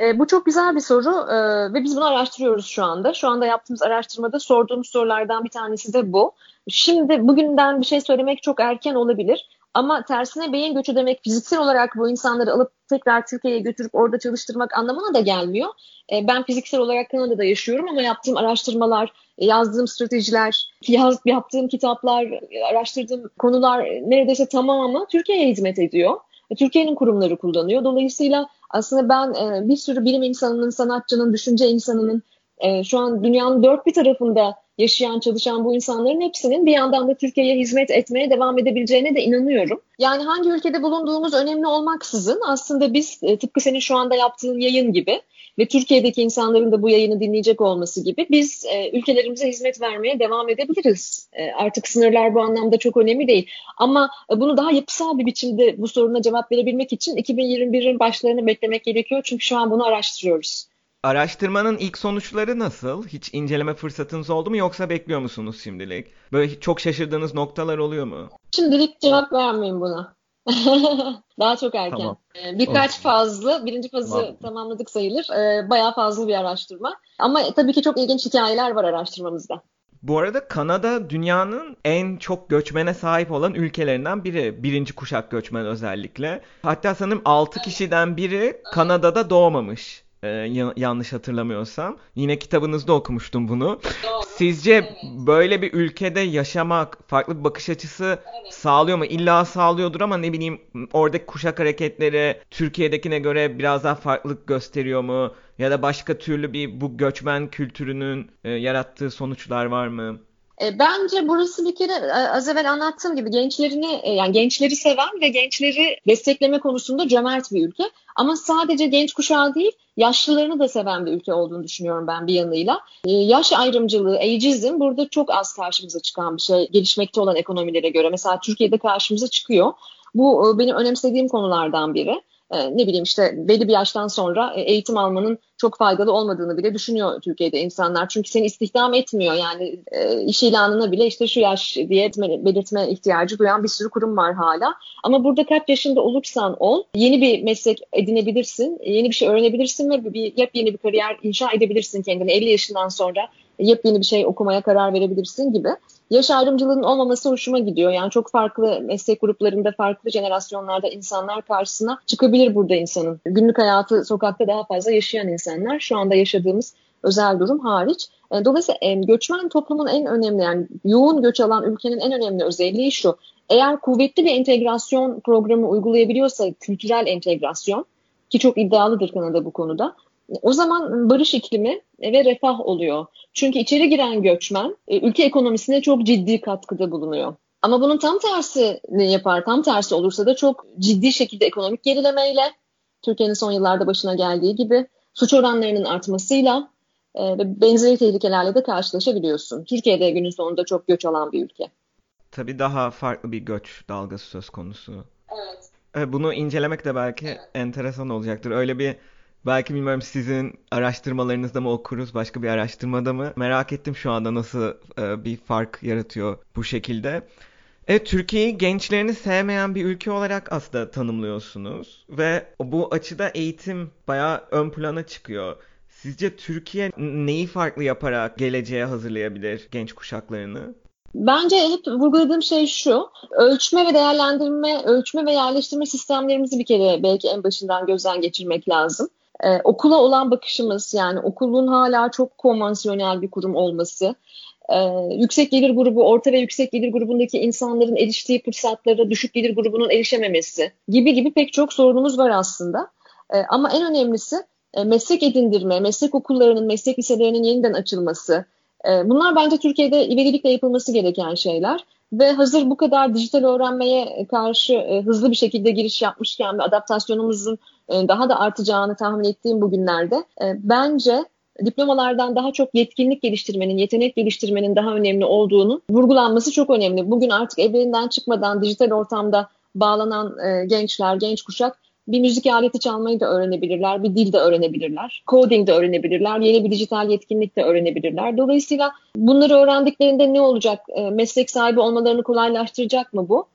E, bu çok güzel bir soru e, ve biz bunu araştırıyoruz şu anda. Şu anda yaptığımız araştırmada sorduğumuz sorulardan bir tanesi de bu. Şimdi bugünden bir şey söylemek çok erken olabilir. Ama tersine beyin göçü demek fiziksel olarak bu insanları alıp tekrar Türkiye'ye götürüp orada çalıştırmak anlamına da gelmiyor. E, ben fiziksel olarak Kanada'da yaşıyorum ama yaptığım araştırmalar, yazdığım stratejiler, yaz, yaptığım kitaplar, araştırdığım konular neredeyse tamamı Türkiye'ye hizmet ediyor. Türkiye'nin kurumları kullanıyor. Dolayısıyla aslında ben e, bir sürü bilim insanının, sanatçının, düşünce insanının e, şu an dünyanın dört bir tarafında yaşayan, çalışan bu insanların hepsinin bir yandan da Türkiye'ye hizmet etmeye devam edebileceğine de inanıyorum. Yani hangi ülkede bulunduğumuz önemli olmaksızın aslında biz e, tıpkı senin şu anda yaptığın yayın gibi ve Türkiye'deki insanların da bu yayını dinleyecek olması gibi biz e, ülkelerimize hizmet vermeye devam edebiliriz. E, artık sınırlar bu anlamda çok önemli değil. Ama e, bunu daha yapısal bir biçimde bu soruna cevap verebilmek için 2021'in başlarını beklemek gerekiyor. Çünkü şu an bunu araştırıyoruz. Araştırmanın ilk sonuçları nasıl? Hiç inceleme fırsatınız oldu mu yoksa bekliyor musunuz şimdilik? Böyle çok şaşırdığınız noktalar oluyor mu? Şimdilik cevap vermeyeyim buna. [LAUGHS] Daha çok erken. Tamam. Ee, birkaç Olsun. fazlı, birinci fazı tamam. tamamladık sayılır. Ee, bayağı fazla bir araştırma. Ama tabii ki çok ilginç hikayeler var araştırmamızda. Bu arada Kanada dünyanın en çok göçmene sahip olan ülkelerinden biri. Birinci kuşak göçmen özellikle. Hatta sanırım 6 kişiden biri Kanada'da doğmamış. Ee, yanlış hatırlamıyorsam. Yine kitabınızda okumuştum bunu. Sizce böyle bir ülkede yaşamak farklı bir bakış açısı sağlıyor mu? İlla sağlıyordur ama ne bileyim oradaki kuşak hareketleri Türkiye'dekine göre biraz daha farklılık gösteriyor mu? Ya da başka türlü bir bu göçmen kültürünün e, yarattığı sonuçlar var mı? E, bence burası bir kere e, az evvel anlattığım gibi gençlerini e, yani gençleri seven ve gençleri destekleme konusunda cömert bir ülke. Ama sadece genç kuşağı değil yaşlılarını da seven bir ülke olduğunu düşünüyorum ben bir yanıyla. Yaş ayrımcılığı, ageism burada çok az karşımıza çıkan bir şey gelişmekte olan ekonomilere göre. Mesela Türkiye'de karşımıza çıkıyor. Bu benim önemsediğim konulardan biri. E, ne bileyim işte belli bir yaştan sonra e, eğitim almanın çok faydalı olmadığını bile düşünüyor Türkiye'de insanlar. Çünkü seni istihdam etmiyor yani e, iş ilanına bile işte şu yaş diye belirtme ihtiyacı duyan bir sürü kurum var hala. Ama burada kaç yaşında olursan ol yeni bir meslek edinebilirsin, yeni bir şey öğrenebilirsin ve bir yepyeni bir kariyer inşa edebilirsin kendine 50 yaşından sonra yepyeni bir şey okumaya karar verebilirsin gibi. Yaş ayrımcılığının olmaması hoşuma gidiyor. Yani çok farklı meslek gruplarında, farklı jenerasyonlarda insanlar karşısına çıkabilir burada insanın. Günlük hayatı sokakta daha fazla yaşayan insanlar. Şu anda yaşadığımız özel durum hariç. E, dolayısıyla göçmen toplumun en önemli yani yoğun göç alan ülkenin en önemli özelliği şu. Eğer kuvvetli bir entegrasyon programı uygulayabiliyorsa kültürel entegrasyon ki çok iddialıdır Kanada bu konuda o zaman barış iklimi ve refah oluyor. Çünkü içeri giren göçmen e, ülke ekonomisine çok ciddi katkıda bulunuyor. Ama bunun tam tersi ne yapar? Tam tersi olursa da çok ciddi şekilde ekonomik gerilemeyle Türkiye'nin son yıllarda başına geldiği gibi suç oranlarının artmasıyla e, ve benzeri tehlikelerle de karşılaşabiliyorsun. Türkiye'de günün sonunda çok göç alan bir ülke. Tabii daha farklı bir göç dalgası söz konusu. Evet. E, bunu incelemek de belki evet. enteresan olacaktır. Öyle bir Belki bilmiyorum sizin araştırmalarınızda mı okuruz, başka bir araştırmada mı? Merak ettim şu anda nasıl e, bir fark yaratıyor bu şekilde. Evet, Türkiye'yi gençlerini sevmeyen bir ülke olarak aslında tanımlıyorsunuz ve bu açıda eğitim bayağı ön plana çıkıyor. Sizce Türkiye neyi farklı yaparak geleceğe hazırlayabilir genç kuşaklarını? Bence hep vurguladığım şey şu. Ölçme ve değerlendirme, ölçme ve yerleştirme sistemlerimizi bir kere belki en başından gözden geçirmek lazım. Ee, okula olan bakışımız yani okulun hala çok konvansiyonel bir kurum olması, e, yüksek gelir grubu, orta ve yüksek gelir grubundaki insanların eriştiği fırsatlara düşük gelir grubunun erişememesi gibi gibi pek çok sorunumuz var aslında. E, ama en önemlisi e, meslek edindirme, meslek okullarının, meslek liselerinin yeniden açılması. E, bunlar bence Türkiye'de ivedilikle yapılması gereken şeyler. Ve hazır bu kadar dijital öğrenmeye karşı e, hızlı bir şekilde giriş yapmışken ve adaptasyonumuzun e, daha da artacağını tahmin ettiğim bugünlerde e, bence diplomalardan daha çok yetkinlik geliştirmenin, yetenek geliştirmenin daha önemli olduğunu vurgulanması çok önemli. Bugün artık evlerinden çıkmadan dijital ortamda bağlanan e, gençler, genç kuşak bir müzik aleti çalmayı da öğrenebilirler, bir dil de öğrenebilirler, coding de öğrenebilirler, yeni bir dijital yetkinlik de öğrenebilirler. Dolayısıyla bunları öğrendiklerinde ne olacak? E, meslek sahibi olmalarını kolaylaştıracak mı bu?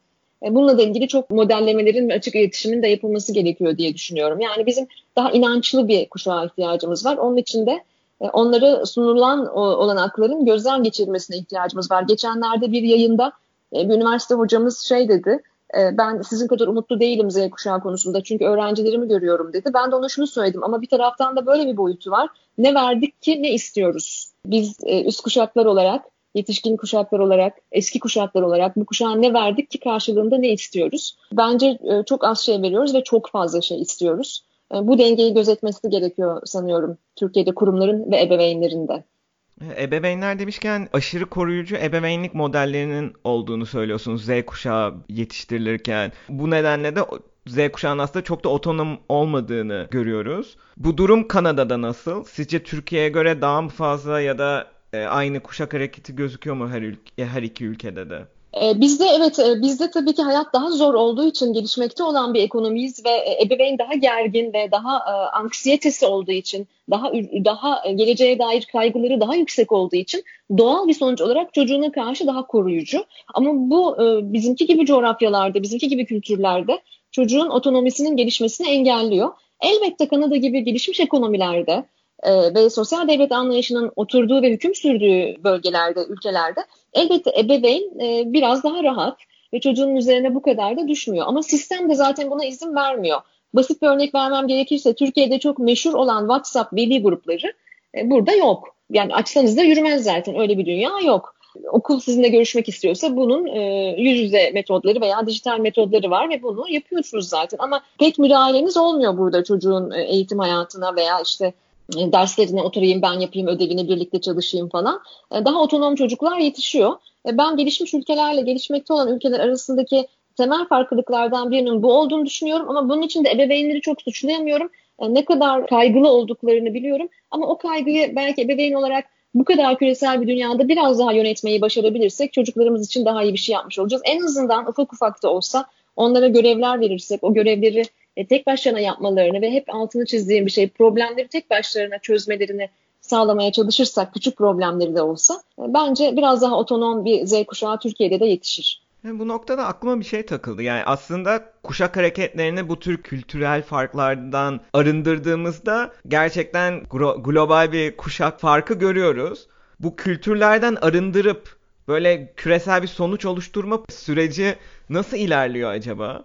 E, bununla da ilgili çok modellemelerin ve açık iletişimin de yapılması gerekiyor diye düşünüyorum. Yani bizim daha inançlı bir kuşağa ihtiyacımız var. Onun için de e, onlara sunulan olanakların gözden geçirilmesine ihtiyacımız var. Geçenlerde bir yayında bir üniversite hocamız şey dedi, ben sizin kadar umutlu değilim Z kuşağı konusunda çünkü öğrencilerimi görüyorum dedi. Ben de ona şunu söyledim ama bir taraftan da böyle bir boyutu var. Ne verdik ki ne istiyoruz? Biz üst kuşaklar olarak yetişkin kuşaklar olarak, eski kuşaklar olarak bu kuşağa ne verdik ki karşılığında ne istiyoruz? Bence e, çok az şey veriyoruz ve çok fazla şey istiyoruz. E, bu dengeyi gözetmesi gerekiyor sanıyorum Türkiye'de kurumların ve ebeveynlerin de. Ebeveynler demişken aşırı koruyucu ebeveynlik modellerinin olduğunu söylüyorsunuz Z kuşağı yetiştirilirken. Bu nedenle de Z kuşağının aslında çok da otonom olmadığını görüyoruz. Bu durum Kanada'da nasıl? Sizce Türkiye'ye göre daha mı fazla ya da e, aynı kuşak hareketi gözüküyor mu her ülke, her iki ülkede de? E, bizde evet e, bizde tabii ki hayat daha zor olduğu için gelişmekte olan bir ekonomiyiz ve e, ebeveyn daha gergin ve daha anksiyetesi olduğu için daha daha geleceğe dair kaygıları daha yüksek olduğu için doğal bir sonuç olarak çocuğuna karşı daha koruyucu. Ama bu bizimki gibi coğrafyalarda, bizimki gibi kültürlerde çocuğun otonomisinin gelişmesini engelliyor. Elbette Kanada gibi gelişmiş ekonomilerde e, ve sosyal devlet anlayışının oturduğu ve hüküm sürdüğü bölgelerde, ülkelerde elbette ebeveyn e, biraz daha rahat ve çocuğun üzerine bu kadar da düşmüyor. Ama sistem de zaten buna izin vermiyor. Basit bir örnek vermem gerekirse Türkiye'de çok meşhur olan WhatsApp veli grupları e, burada yok. Yani açsanız da yürümez zaten öyle bir dünya yok. Okul sizinle görüşmek istiyorsa bunun e, yüz yüze metodları veya dijital metodları var ve bunu yapıyorsunuz zaten. Ama pek müdahaleniz olmuyor burada çocuğun e, eğitim hayatına veya işte derslerine oturayım ben yapayım ödevini birlikte çalışayım falan. E, daha otonom çocuklar yetişiyor. E, ben gelişmiş ülkelerle gelişmekte olan ülkeler arasındaki temel farklılıklardan birinin bu olduğunu düşünüyorum ama bunun için de ebeveynleri çok suçlayamıyorum. Ne kadar kaygılı olduklarını biliyorum ama o kaygıyı belki ebeveyn olarak bu kadar küresel bir dünyada biraz daha yönetmeyi başarabilirsek çocuklarımız için daha iyi bir şey yapmış olacağız. En azından ufak ufak da olsa onlara görevler verirsek, o görevleri e, tek başlarına yapmalarını ve hep altını çizdiğim bir şey problemleri tek başlarına çözmelerini sağlamaya çalışırsak küçük problemleri de olsa e, bence biraz daha otonom bir Z kuşağı Türkiye'de de yetişir. Bu noktada aklıma bir şey takıldı. Yani aslında kuşak hareketlerini bu tür kültürel farklardan arındırdığımızda gerçekten global bir kuşak farkı görüyoruz. Bu kültürlerden arındırıp böyle küresel bir sonuç oluşturma süreci nasıl ilerliyor acaba?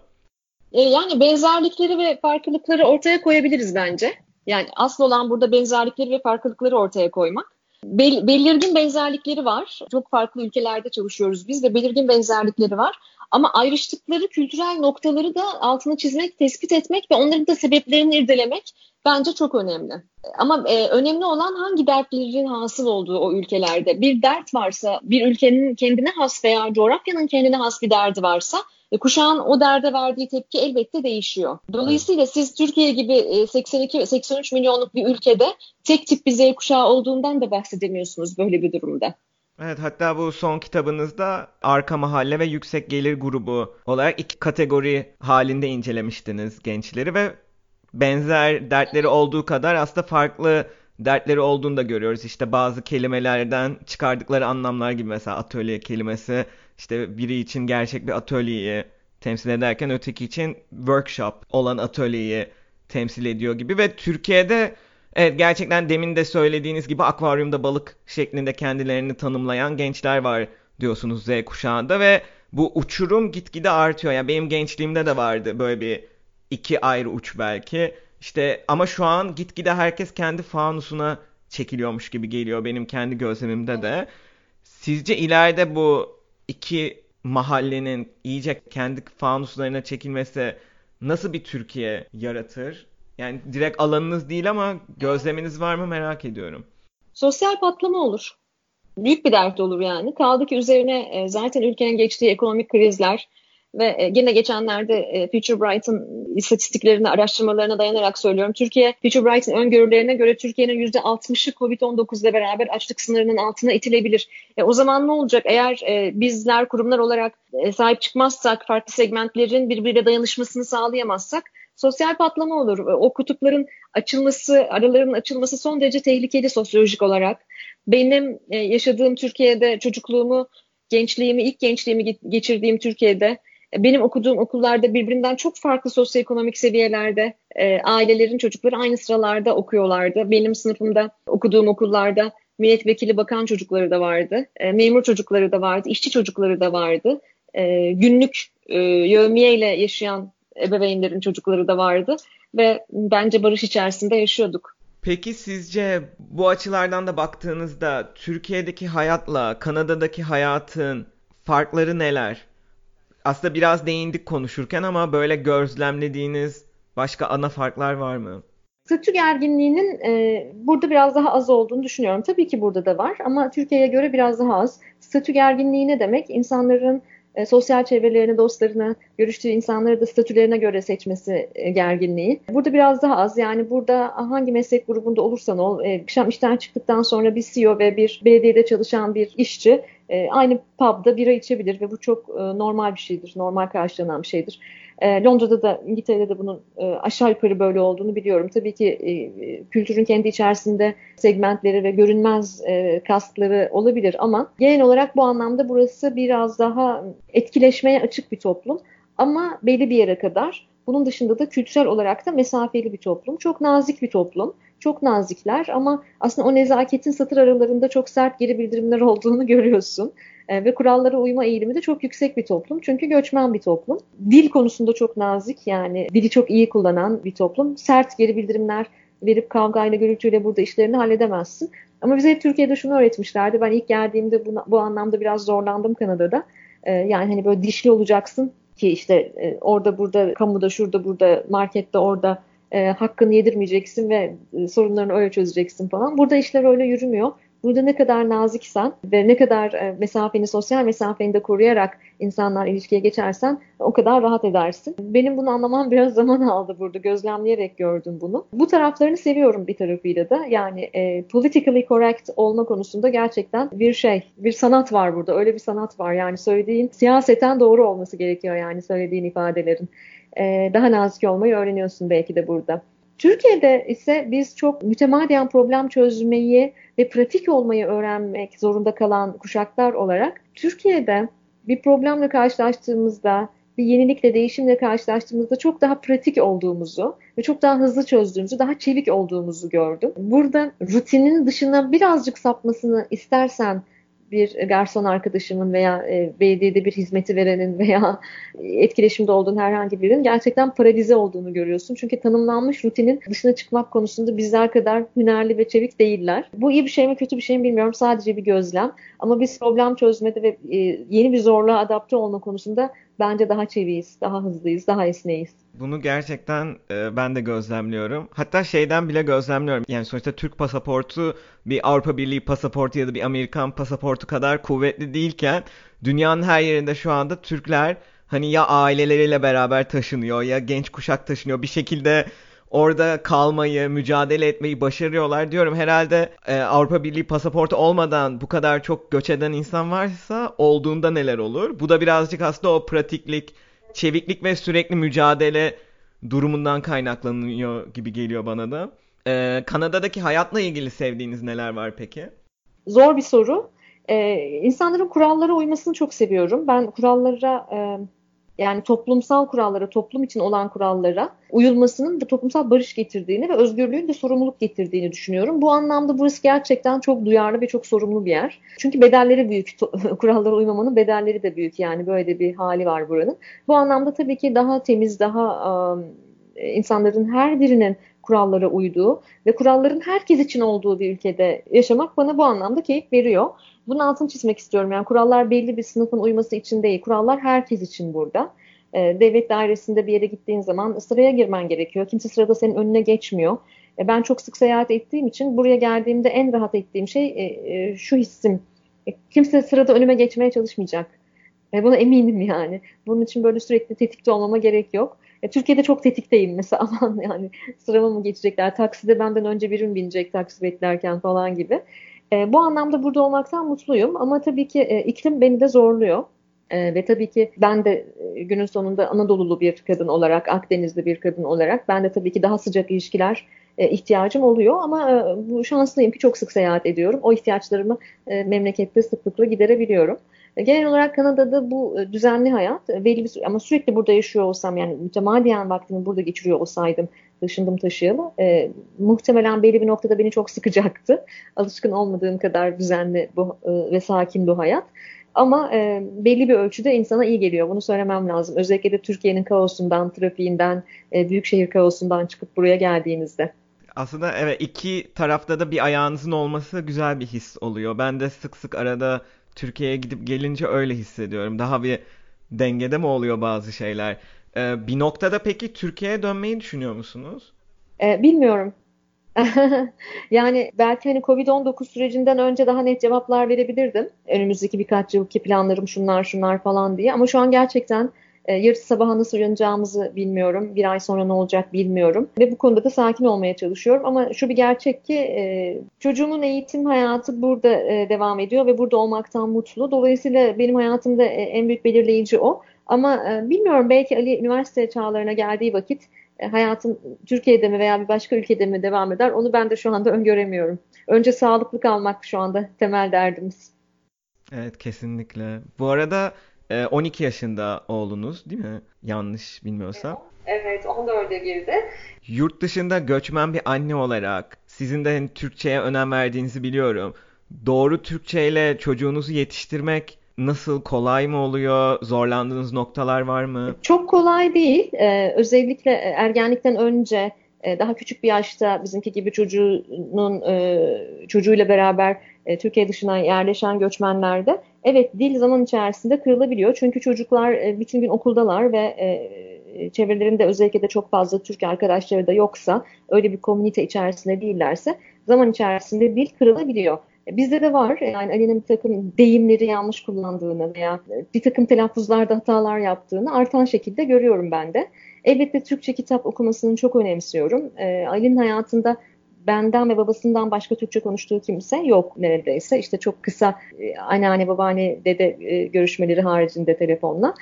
E, yani benzerlikleri ve farklılıkları ortaya koyabiliriz bence. Yani asıl olan burada benzerlikleri ve farklılıkları ortaya koymak. Bel, belirgin benzerlikleri var. Çok farklı ülkelerde çalışıyoruz biz ve belirgin benzerlikleri var. Ama ayrıştıkları kültürel noktaları da altını çizmek, tespit etmek ve onların da sebeplerini irdelemek bence çok önemli. Ama e, önemli olan hangi dertlerin hasıl olduğu o ülkelerde. Bir dert varsa, bir ülkenin kendine has veya coğrafyanın kendine has bir derdi varsa e, kuşağın o derde verdiği tepki elbette değişiyor. Dolayısıyla siz Türkiye gibi 82-83 e, milyonluk bir ülkede tek tip bir Z kuşağı olduğundan da bahsedemiyorsunuz böyle bir durumda. Evet hatta bu son kitabınızda arka mahalle ve yüksek gelir grubu olarak iki kategori halinde incelemiştiniz gençleri ve benzer dertleri olduğu kadar aslında farklı dertleri olduğunu da görüyoruz. İşte bazı kelimelerden çıkardıkları anlamlar gibi mesela atölye kelimesi işte biri için gerçek bir atölyeyi temsil ederken öteki için workshop olan atölyeyi temsil ediyor gibi ve Türkiye'de evet gerçekten demin de söylediğiniz gibi akvaryumda balık şeklinde kendilerini tanımlayan gençler var diyorsunuz Z kuşağında ve bu uçurum gitgide artıyor. Yani benim gençliğimde de vardı böyle bir iki ayrı uç belki. İşte ama şu an gitgide herkes kendi fanusuna çekiliyormuş gibi geliyor benim kendi gözlemimde de. Sizce ileride bu iki mahallenin iyice kendi fanuslarına çekilmesi nasıl bir Türkiye yaratır? Yani direkt alanınız değil ama gözleminiz var mı merak ediyorum. Sosyal patlama olur. Büyük bir dert olur yani. Kaldı ki üzerine e, zaten ülkenin geçtiği ekonomik krizler, ve e, yine geçenlerde e, Future Bright'ın istatistiklerine, araştırmalarına dayanarak söylüyorum. Türkiye, Future Bright'ın öngörülerine göre Türkiye'nin %60'ı COVID-19 ile beraber açlık sınırının altına itilebilir. E, o zaman ne olacak? Eğer e, bizler kurumlar olarak e, sahip çıkmazsak, farklı segmentlerin birbiriyle dayanışmasını sağlayamazsak sosyal patlama olur. O kutupların açılması, araların açılması son derece tehlikeli sosyolojik olarak. Benim e, yaşadığım Türkiye'de çocukluğumu, gençliğimi, ilk gençliğimi geçirdiğim Türkiye'de benim okuduğum okullarda birbirinden çok farklı sosyoekonomik seviyelerde e, ailelerin çocukları aynı sıralarda okuyorlardı. Benim sınıfımda okuduğum okullarda milletvekili bakan çocukları da vardı, e, memur çocukları da vardı, işçi çocukları da vardı. E, günlük e, yövmiyeyle yaşayan ebeveynlerin çocukları da vardı ve bence barış içerisinde yaşıyorduk. Peki sizce bu açılardan da baktığınızda Türkiye'deki hayatla Kanada'daki hayatın farkları neler? Aslında biraz değindik konuşurken ama böyle gözlemlediğiniz başka ana farklar var mı? Statü gerginliğinin e, burada biraz daha az olduğunu düşünüyorum. Tabii ki burada da var ama Türkiye'ye göre biraz daha az. Statü gerginliği ne demek? İnsanların e, sosyal çevrelerini, dostlarını, görüştüğü insanları da statülerine göre seçmesi e, gerginliği. Burada biraz daha az. Yani burada hangi meslek grubunda olursan ol, e, akşam işten çıktıktan sonra bir CEO ve bir belediyede çalışan bir işçi e, aynı pub'da bira içebilir ve bu çok normal bir şeydir, normal karşılanan bir şeydir. E, Londra'da da İngiltere'de de bunun e, aşağı yukarı böyle olduğunu biliyorum. Tabii ki e, kültürün kendi içerisinde segmentleri ve görünmez e, kastları olabilir ama genel olarak bu anlamda burası biraz daha etkileşmeye açık bir toplum. Ama belli bir yere kadar bunun dışında da kültürel olarak da mesafeli bir toplum. Çok nazik bir toplum çok nazikler ama aslında o nezaketin satır aralarında çok sert geri bildirimler [LAUGHS] olduğunu görüyorsun. E, ve kurallara uyma eğilimi de çok yüksek bir toplum. Çünkü göçmen bir toplum. Dil konusunda çok nazik yani dili çok iyi kullanan bir toplum. Sert geri bildirimler verip kavgayla gürültüyle burada işlerini halledemezsin. Ama bize hep Türkiye'de şunu öğretmişlerdi. Ben ilk geldiğimde bu, bu anlamda biraz zorlandım Kanada'da. Ee, yani hani böyle dişli olacaksın ki işte e, orada burada kamuda şurada burada markette orada e, hakkını yedirmeyeceksin ve e, sorunlarını öyle çözeceksin falan. Burada işler öyle yürümüyor. Burada ne kadar naziksen ve ne kadar e, mesafeni, sosyal mesafeni de koruyarak insanlar ilişkiye geçersen o kadar rahat edersin. Benim bunu anlamam [LAUGHS] biraz zaman aldı burada. Gözlemleyerek gördüm bunu. Bu taraflarını seviyorum bir tarafıyla da. Yani e, politically correct olma konusunda gerçekten bir şey, bir sanat var burada. Öyle bir sanat var. Yani söylediğin siyaseten doğru olması gerekiyor yani söylediğin ifadelerin. E, daha nazik olmayı öğreniyorsun belki de burada. Türkiye'de ise biz çok mütemadiyen problem çözmeyi ve pratik olmayı öğrenmek zorunda kalan kuşaklar olarak Türkiye'de bir problemle karşılaştığımızda bir yenilikle, değişimle karşılaştığımızda çok daha pratik olduğumuzu ve çok daha hızlı çözdüğümüzü, daha çevik olduğumuzu gördüm. Burada rutinin dışına birazcık sapmasını istersen bir garson arkadaşımın veya e, belediyede bir hizmeti verenin veya etkileşimde olduğun herhangi birinin gerçekten paralize olduğunu görüyorsun. Çünkü tanımlanmış rutinin dışına çıkmak konusunda bizler kadar hünerli ve çevik değiller. Bu iyi bir şey mi kötü bir şey mi bilmiyorum. Sadece bir gözlem. Ama biz problem çözmede ve e, yeni bir zorluğa adapte olma konusunda bence daha çeviyiz, daha hızlıyız, daha esneyiz. Bunu gerçekten e, ben de gözlemliyorum. Hatta şeyden bile gözlemliyorum. Yani sonuçta Türk pasaportu bir Avrupa Birliği pasaportu ya da bir Amerikan pasaportu kadar kuvvetli değilken dünyanın her yerinde şu anda Türkler hani ya aileleriyle beraber taşınıyor ya genç kuşak taşınıyor. Bir şekilde orada kalmayı, mücadele etmeyi başarıyorlar diyorum. Herhalde e, Avrupa Birliği pasaportu olmadan bu kadar çok göç eden insan varsa olduğunda neler olur? Bu da birazcık aslında o pratiklik, çeviklik ve sürekli mücadele durumundan kaynaklanıyor gibi geliyor bana da. Ee, Kanada'daki hayatla ilgili sevdiğiniz neler var peki? Zor bir soru. Ee, insanların kurallara uymasını çok seviyorum. Ben kurallara e, yani toplumsal kurallara, toplum için olan kurallara uyulmasının da toplumsal barış getirdiğini ve özgürlüğün de sorumluluk getirdiğini düşünüyorum. Bu anlamda burası gerçekten çok duyarlı ve çok sorumlu bir yer. Çünkü bedelleri büyük. [LAUGHS] kurallara uymamanın bedelleri de büyük. Yani böyle bir hali var buranın. Bu anlamda tabii ki daha temiz, daha insanların her birinin kurallara uyduğu ve kuralların herkes için olduğu bir ülkede yaşamak bana bu anlamda keyif veriyor. Bunun altını çizmek istiyorum. Yani kurallar belli bir sınıfın uyması için değil. Kurallar herkes için burada. E, devlet dairesinde bir yere gittiğin zaman sıraya girmen gerekiyor. Kimse sırada senin önüne geçmiyor. E, ben çok sık seyahat ettiğim için buraya geldiğimde en rahat ettiğim şey e, e, şu hissim. Kimse sırada önüme geçmeye çalışmayacak. E, buna eminim yani. Bunun için böyle sürekli tetikte olmama gerek yok. E, Türkiye'de çok tetikteyim mesela [LAUGHS] aman yani sırama mı geçecekler? Takside benden önce birim binecek taksi beklerken falan gibi. E, bu anlamda burada olmaktan mutluyum ama tabii ki e, iklim beni de zorluyor. E, ve tabii ki ben de e, günün sonunda Anadolu'lu bir kadın olarak, Akdenizli bir kadın olarak ben de tabii ki daha sıcak ilişkiler ihtiyacım oluyor ama e, bu şanslıyım ki çok sık seyahat ediyorum. O ihtiyaçlarımı e, memlekette sıklıkla giderebiliyorum. E, genel olarak Kanada'da bu e, düzenli hayat e, belli bir ama sürekli burada yaşıyor olsam yani mütemadiyen vaktimi burada geçiriyor olsaydım taşındım taşıyalı e, muhtemelen belli bir noktada beni çok sıkacaktı. [LAUGHS] Alışkın olmadığım kadar düzenli bu, e, ve sakin bu hayat. Ama e, belli bir ölçüde insana iyi geliyor. Bunu söylemem lazım. Özellikle de Türkiye'nin kaosundan, trafiğinden, e, büyük şehir kaosundan çıkıp buraya geldiğinizde. Aslında evet iki tarafta da bir ayağınızın olması güzel bir his oluyor. Ben de sık sık arada Türkiye'ye gidip gelince öyle hissediyorum. Daha bir dengede mi oluyor bazı şeyler? Ee, bir noktada peki Türkiye'ye dönmeyi düşünüyor musunuz? Ee, bilmiyorum. [LAUGHS] yani belki hani Covid-19 sürecinden önce daha net cevaplar verebilirdim. Önümüzdeki birkaç yılki planlarım şunlar şunlar falan diye. Ama şu an gerçekten e, yarısı sabaha nasıl uyanacağımızı bilmiyorum. Bir ay sonra ne olacak bilmiyorum. Ve bu konuda da sakin olmaya çalışıyorum. Ama şu bir gerçek ki e, çocuğumun eğitim hayatı burada e, devam ediyor ve burada olmaktan mutlu. Dolayısıyla benim hayatımda e, en büyük belirleyici o. Ama e, bilmiyorum belki Ali üniversite çağlarına geldiği vakit hayatım Türkiye'de mi veya bir başka ülkede mi devam eder onu ben de şu anda öngöremiyorum. Önce sağlıklı kalmak şu anda temel derdimiz. Evet kesinlikle. Bu arada 12 e, yaşında oğlunuz değil mi? Yanlış bilmiyorsam. Evet 14'e girdi. Yurt dışında göçmen bir anne olarak sizin de hani Türkçe'ye önem verdiğinizi biliyorum. Doğru Türkçe ile çocuğunuzu yetiştirmek nasıl kolay mı oluyor? Zorlandığınız noktalar var mı? Çok kolay değil. Ee, özellikle ergenlikten önce e, daha küçük bir yaşta bizimki gibi çocuğunun e, çocuğuyla beraber e, Türkiye dışına yerleşen göçmenlerde evet dil zaman içerisinde kırılabiliyor. Çünkü çocuklar e, bütün gün okuldalar ve e, çevrelerinde özellikle de çok fazla Türk arkadaşları da yoksa öyle bir komünite içerisinde değillerse zaman içerisinde dil kırılabiliyor. E, bizde de var yani Ali'nin bir takım deyimleri yanlış kullandığını veya bir takım telaffuzlarda hatalar yaptığını artan şekilde görüyorum ben de. Elbette Türkçe kitap okumasını çok önemsiyorum. E, Ali'nin hayatında benden ve babasından başka Türkçe konuştuğu kimse yok neredeyse. İşte çok kısa e, anneanne, babaanne, dede e, görüşmeleri haricinde telefonla.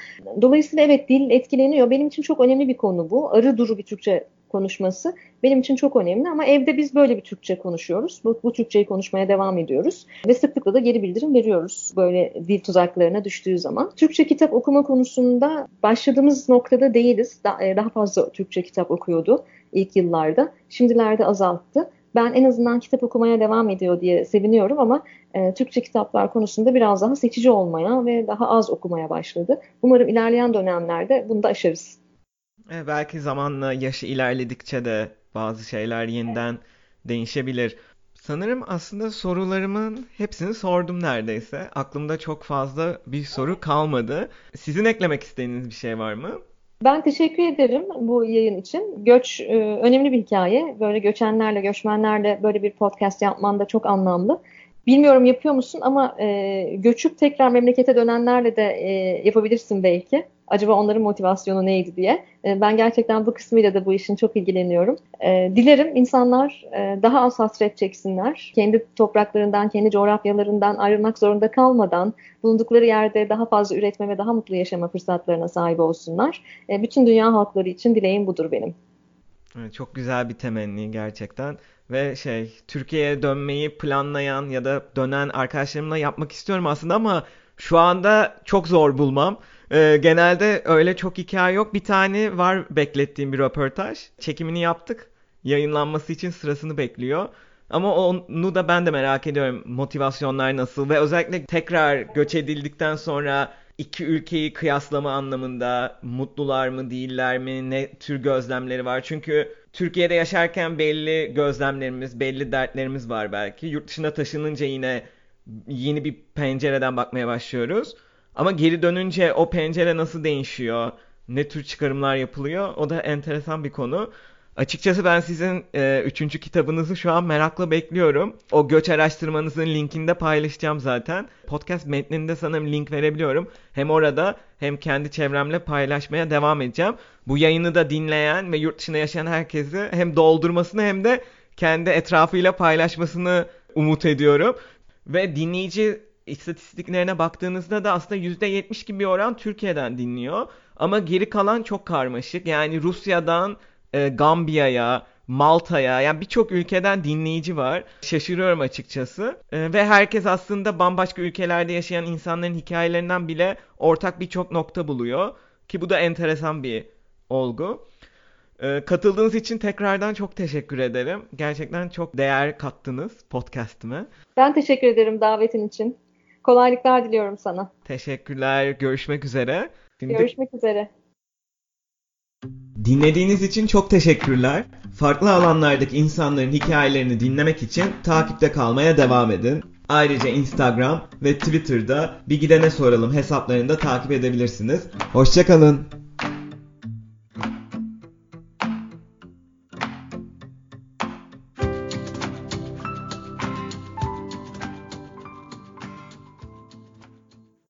Dolayısıyla evet dil etkileniyor. Benim için çok önemli bir konu bu. Arı duru bir Türkçe konuşması benim için çok önemli ama evde biz böyle bir Türkçe konuşuyoruz. Bu, bu Türkçeyi konuşmaya devam ediyoruz ve sıklıkla da geri bildirim veriyoruz böyle dil tuzaklarına düştüğü zaman. Türkçe kitap okuma konusunda başladığımız noktada değiliz. E, daha fazla Türkçe kitap okuyordu ilk yıllarda. Şimdilerde azalttı. Ben en azından kitap okumaya devam ediyor diye seviniyorum ama e, Türkçe kitaplar konusunda biraz daha seçici olmaya ve daha az okumaya başladı. Umarım ilerleyen dönemlerde bunu da aşarız. E, belki zamanla yaşı ilerledikçe de bazı şeyler yeniden değişebilir. Sanırım aslında sorularımın hepsini sordum neredeyse. Aklımda çok fazla bir soru kalmadı. Sizin eklemek istediğiniz bir şey var mı? Ben teşekkür ederim bu yayın için. Göç e, önemli bir hikaye. Böyle göçenlerle, göçmenlerle böyle bir podcast yapman da çok anlamlı. Bilmiyorum yapıyor musun ama e, göçüp tekrar memlekete dönenlerle de e, yapabilirsin belki acaba onların motivasyonu neydi diye. E, ben gerçekten bu kısmıyla da bu işin çok ilgileniyorum. E, dilerim insanlar e, daha az hasret çeksinler. Kendi topraklarından, kendi coğrafyalarından ayrılmak zorunda kalmadan bulundukları yerde daha fazla üretme ve daha mutlu yaşama fırsatlarına sahip olsunlar. Bütün dünya halkları için dileğim budur benim. çok güzel bir temenni gerçekten ve şey Türkiye'ye dönmeyi planlayan ya da dönen arkadaşlarımla yapmak istiyorum aslında ama şu anda çok zor bulmam. Ee, genelde öyle çok hikaye yok. Bir tane var beklettiğim bir röportaj. Çekimini yaptık. Yayınlanması için sırasını bekliyor. Ama onu da ben de merak ediyorum. Motivasyonlar nasıl ve özellikle tekrar göç edildikten sonra iki ülkeyi kıyaslama anlamında mutlular mı değiller mi ne tür gözlemleri var. Çünkü Türkiye'de yaşarken belli gözlemlerimiz, belli dertlerimiz var belki. Yurt dışına taşınınca yine yeni bir pencereden bakmaya başlıyoruz. Ama geri dönünce o pencere nasıl değişiyor? Ne tür çıkarımlar yapılıyor? O da enteresan bir konu. Açıkçası ben sizin e, üçüncü kitabınızı şu an merakla bekliyorum. O göç araştırmanızın linkini de paylaşacağım zaten. Podcast metninde sanırım link verebiliyorum. Hem orada hem kendi çevremle paylaşmaya devam edeceğim. Bu yayını da dinleyen ve yurt dışında yaşayan herkesi hem doldurmasını hem de kendi etrafıyla paylaşmasını umut ediyorum. Ve dinleyici istatistiklerine baktığınızda da aslında %70 gibi bir oran Türkiye'den dinliyor. Ama geri kalan çok karmaşık. Yani Rusya'dan e, Gambiya'ya, Malta'ya yani birçok ülkeden dinleyici var. Şaşırıyorum açıkçası. E, ve herkes aslında bambaşka ülkelerde yaşayan insanların hikayelerinden bile ortak birçok nokta buluyor. Ki bu da enteresan bir olgu. E, katıldığınız için tekrardan çok teşekkür ederim. Gerçekten çok değer kattınız podcast'ime. Ben teşekkür ederim davetin için. Kolaylıklar diliyorum sana. Teşekkürler. Görüşmek üzere. Şimdi... Görüşmek üzere. Dinlediğiniz için çok teşekkürler. Farklı alanlardaki insanların hikayelerini dinlemek için takipte kalmaya devam edin. Ayrıca Instagram ve Twitter'da Bir Gidene Soralım hesaplarını da takip edebilirsiniz. Hoşçakalın.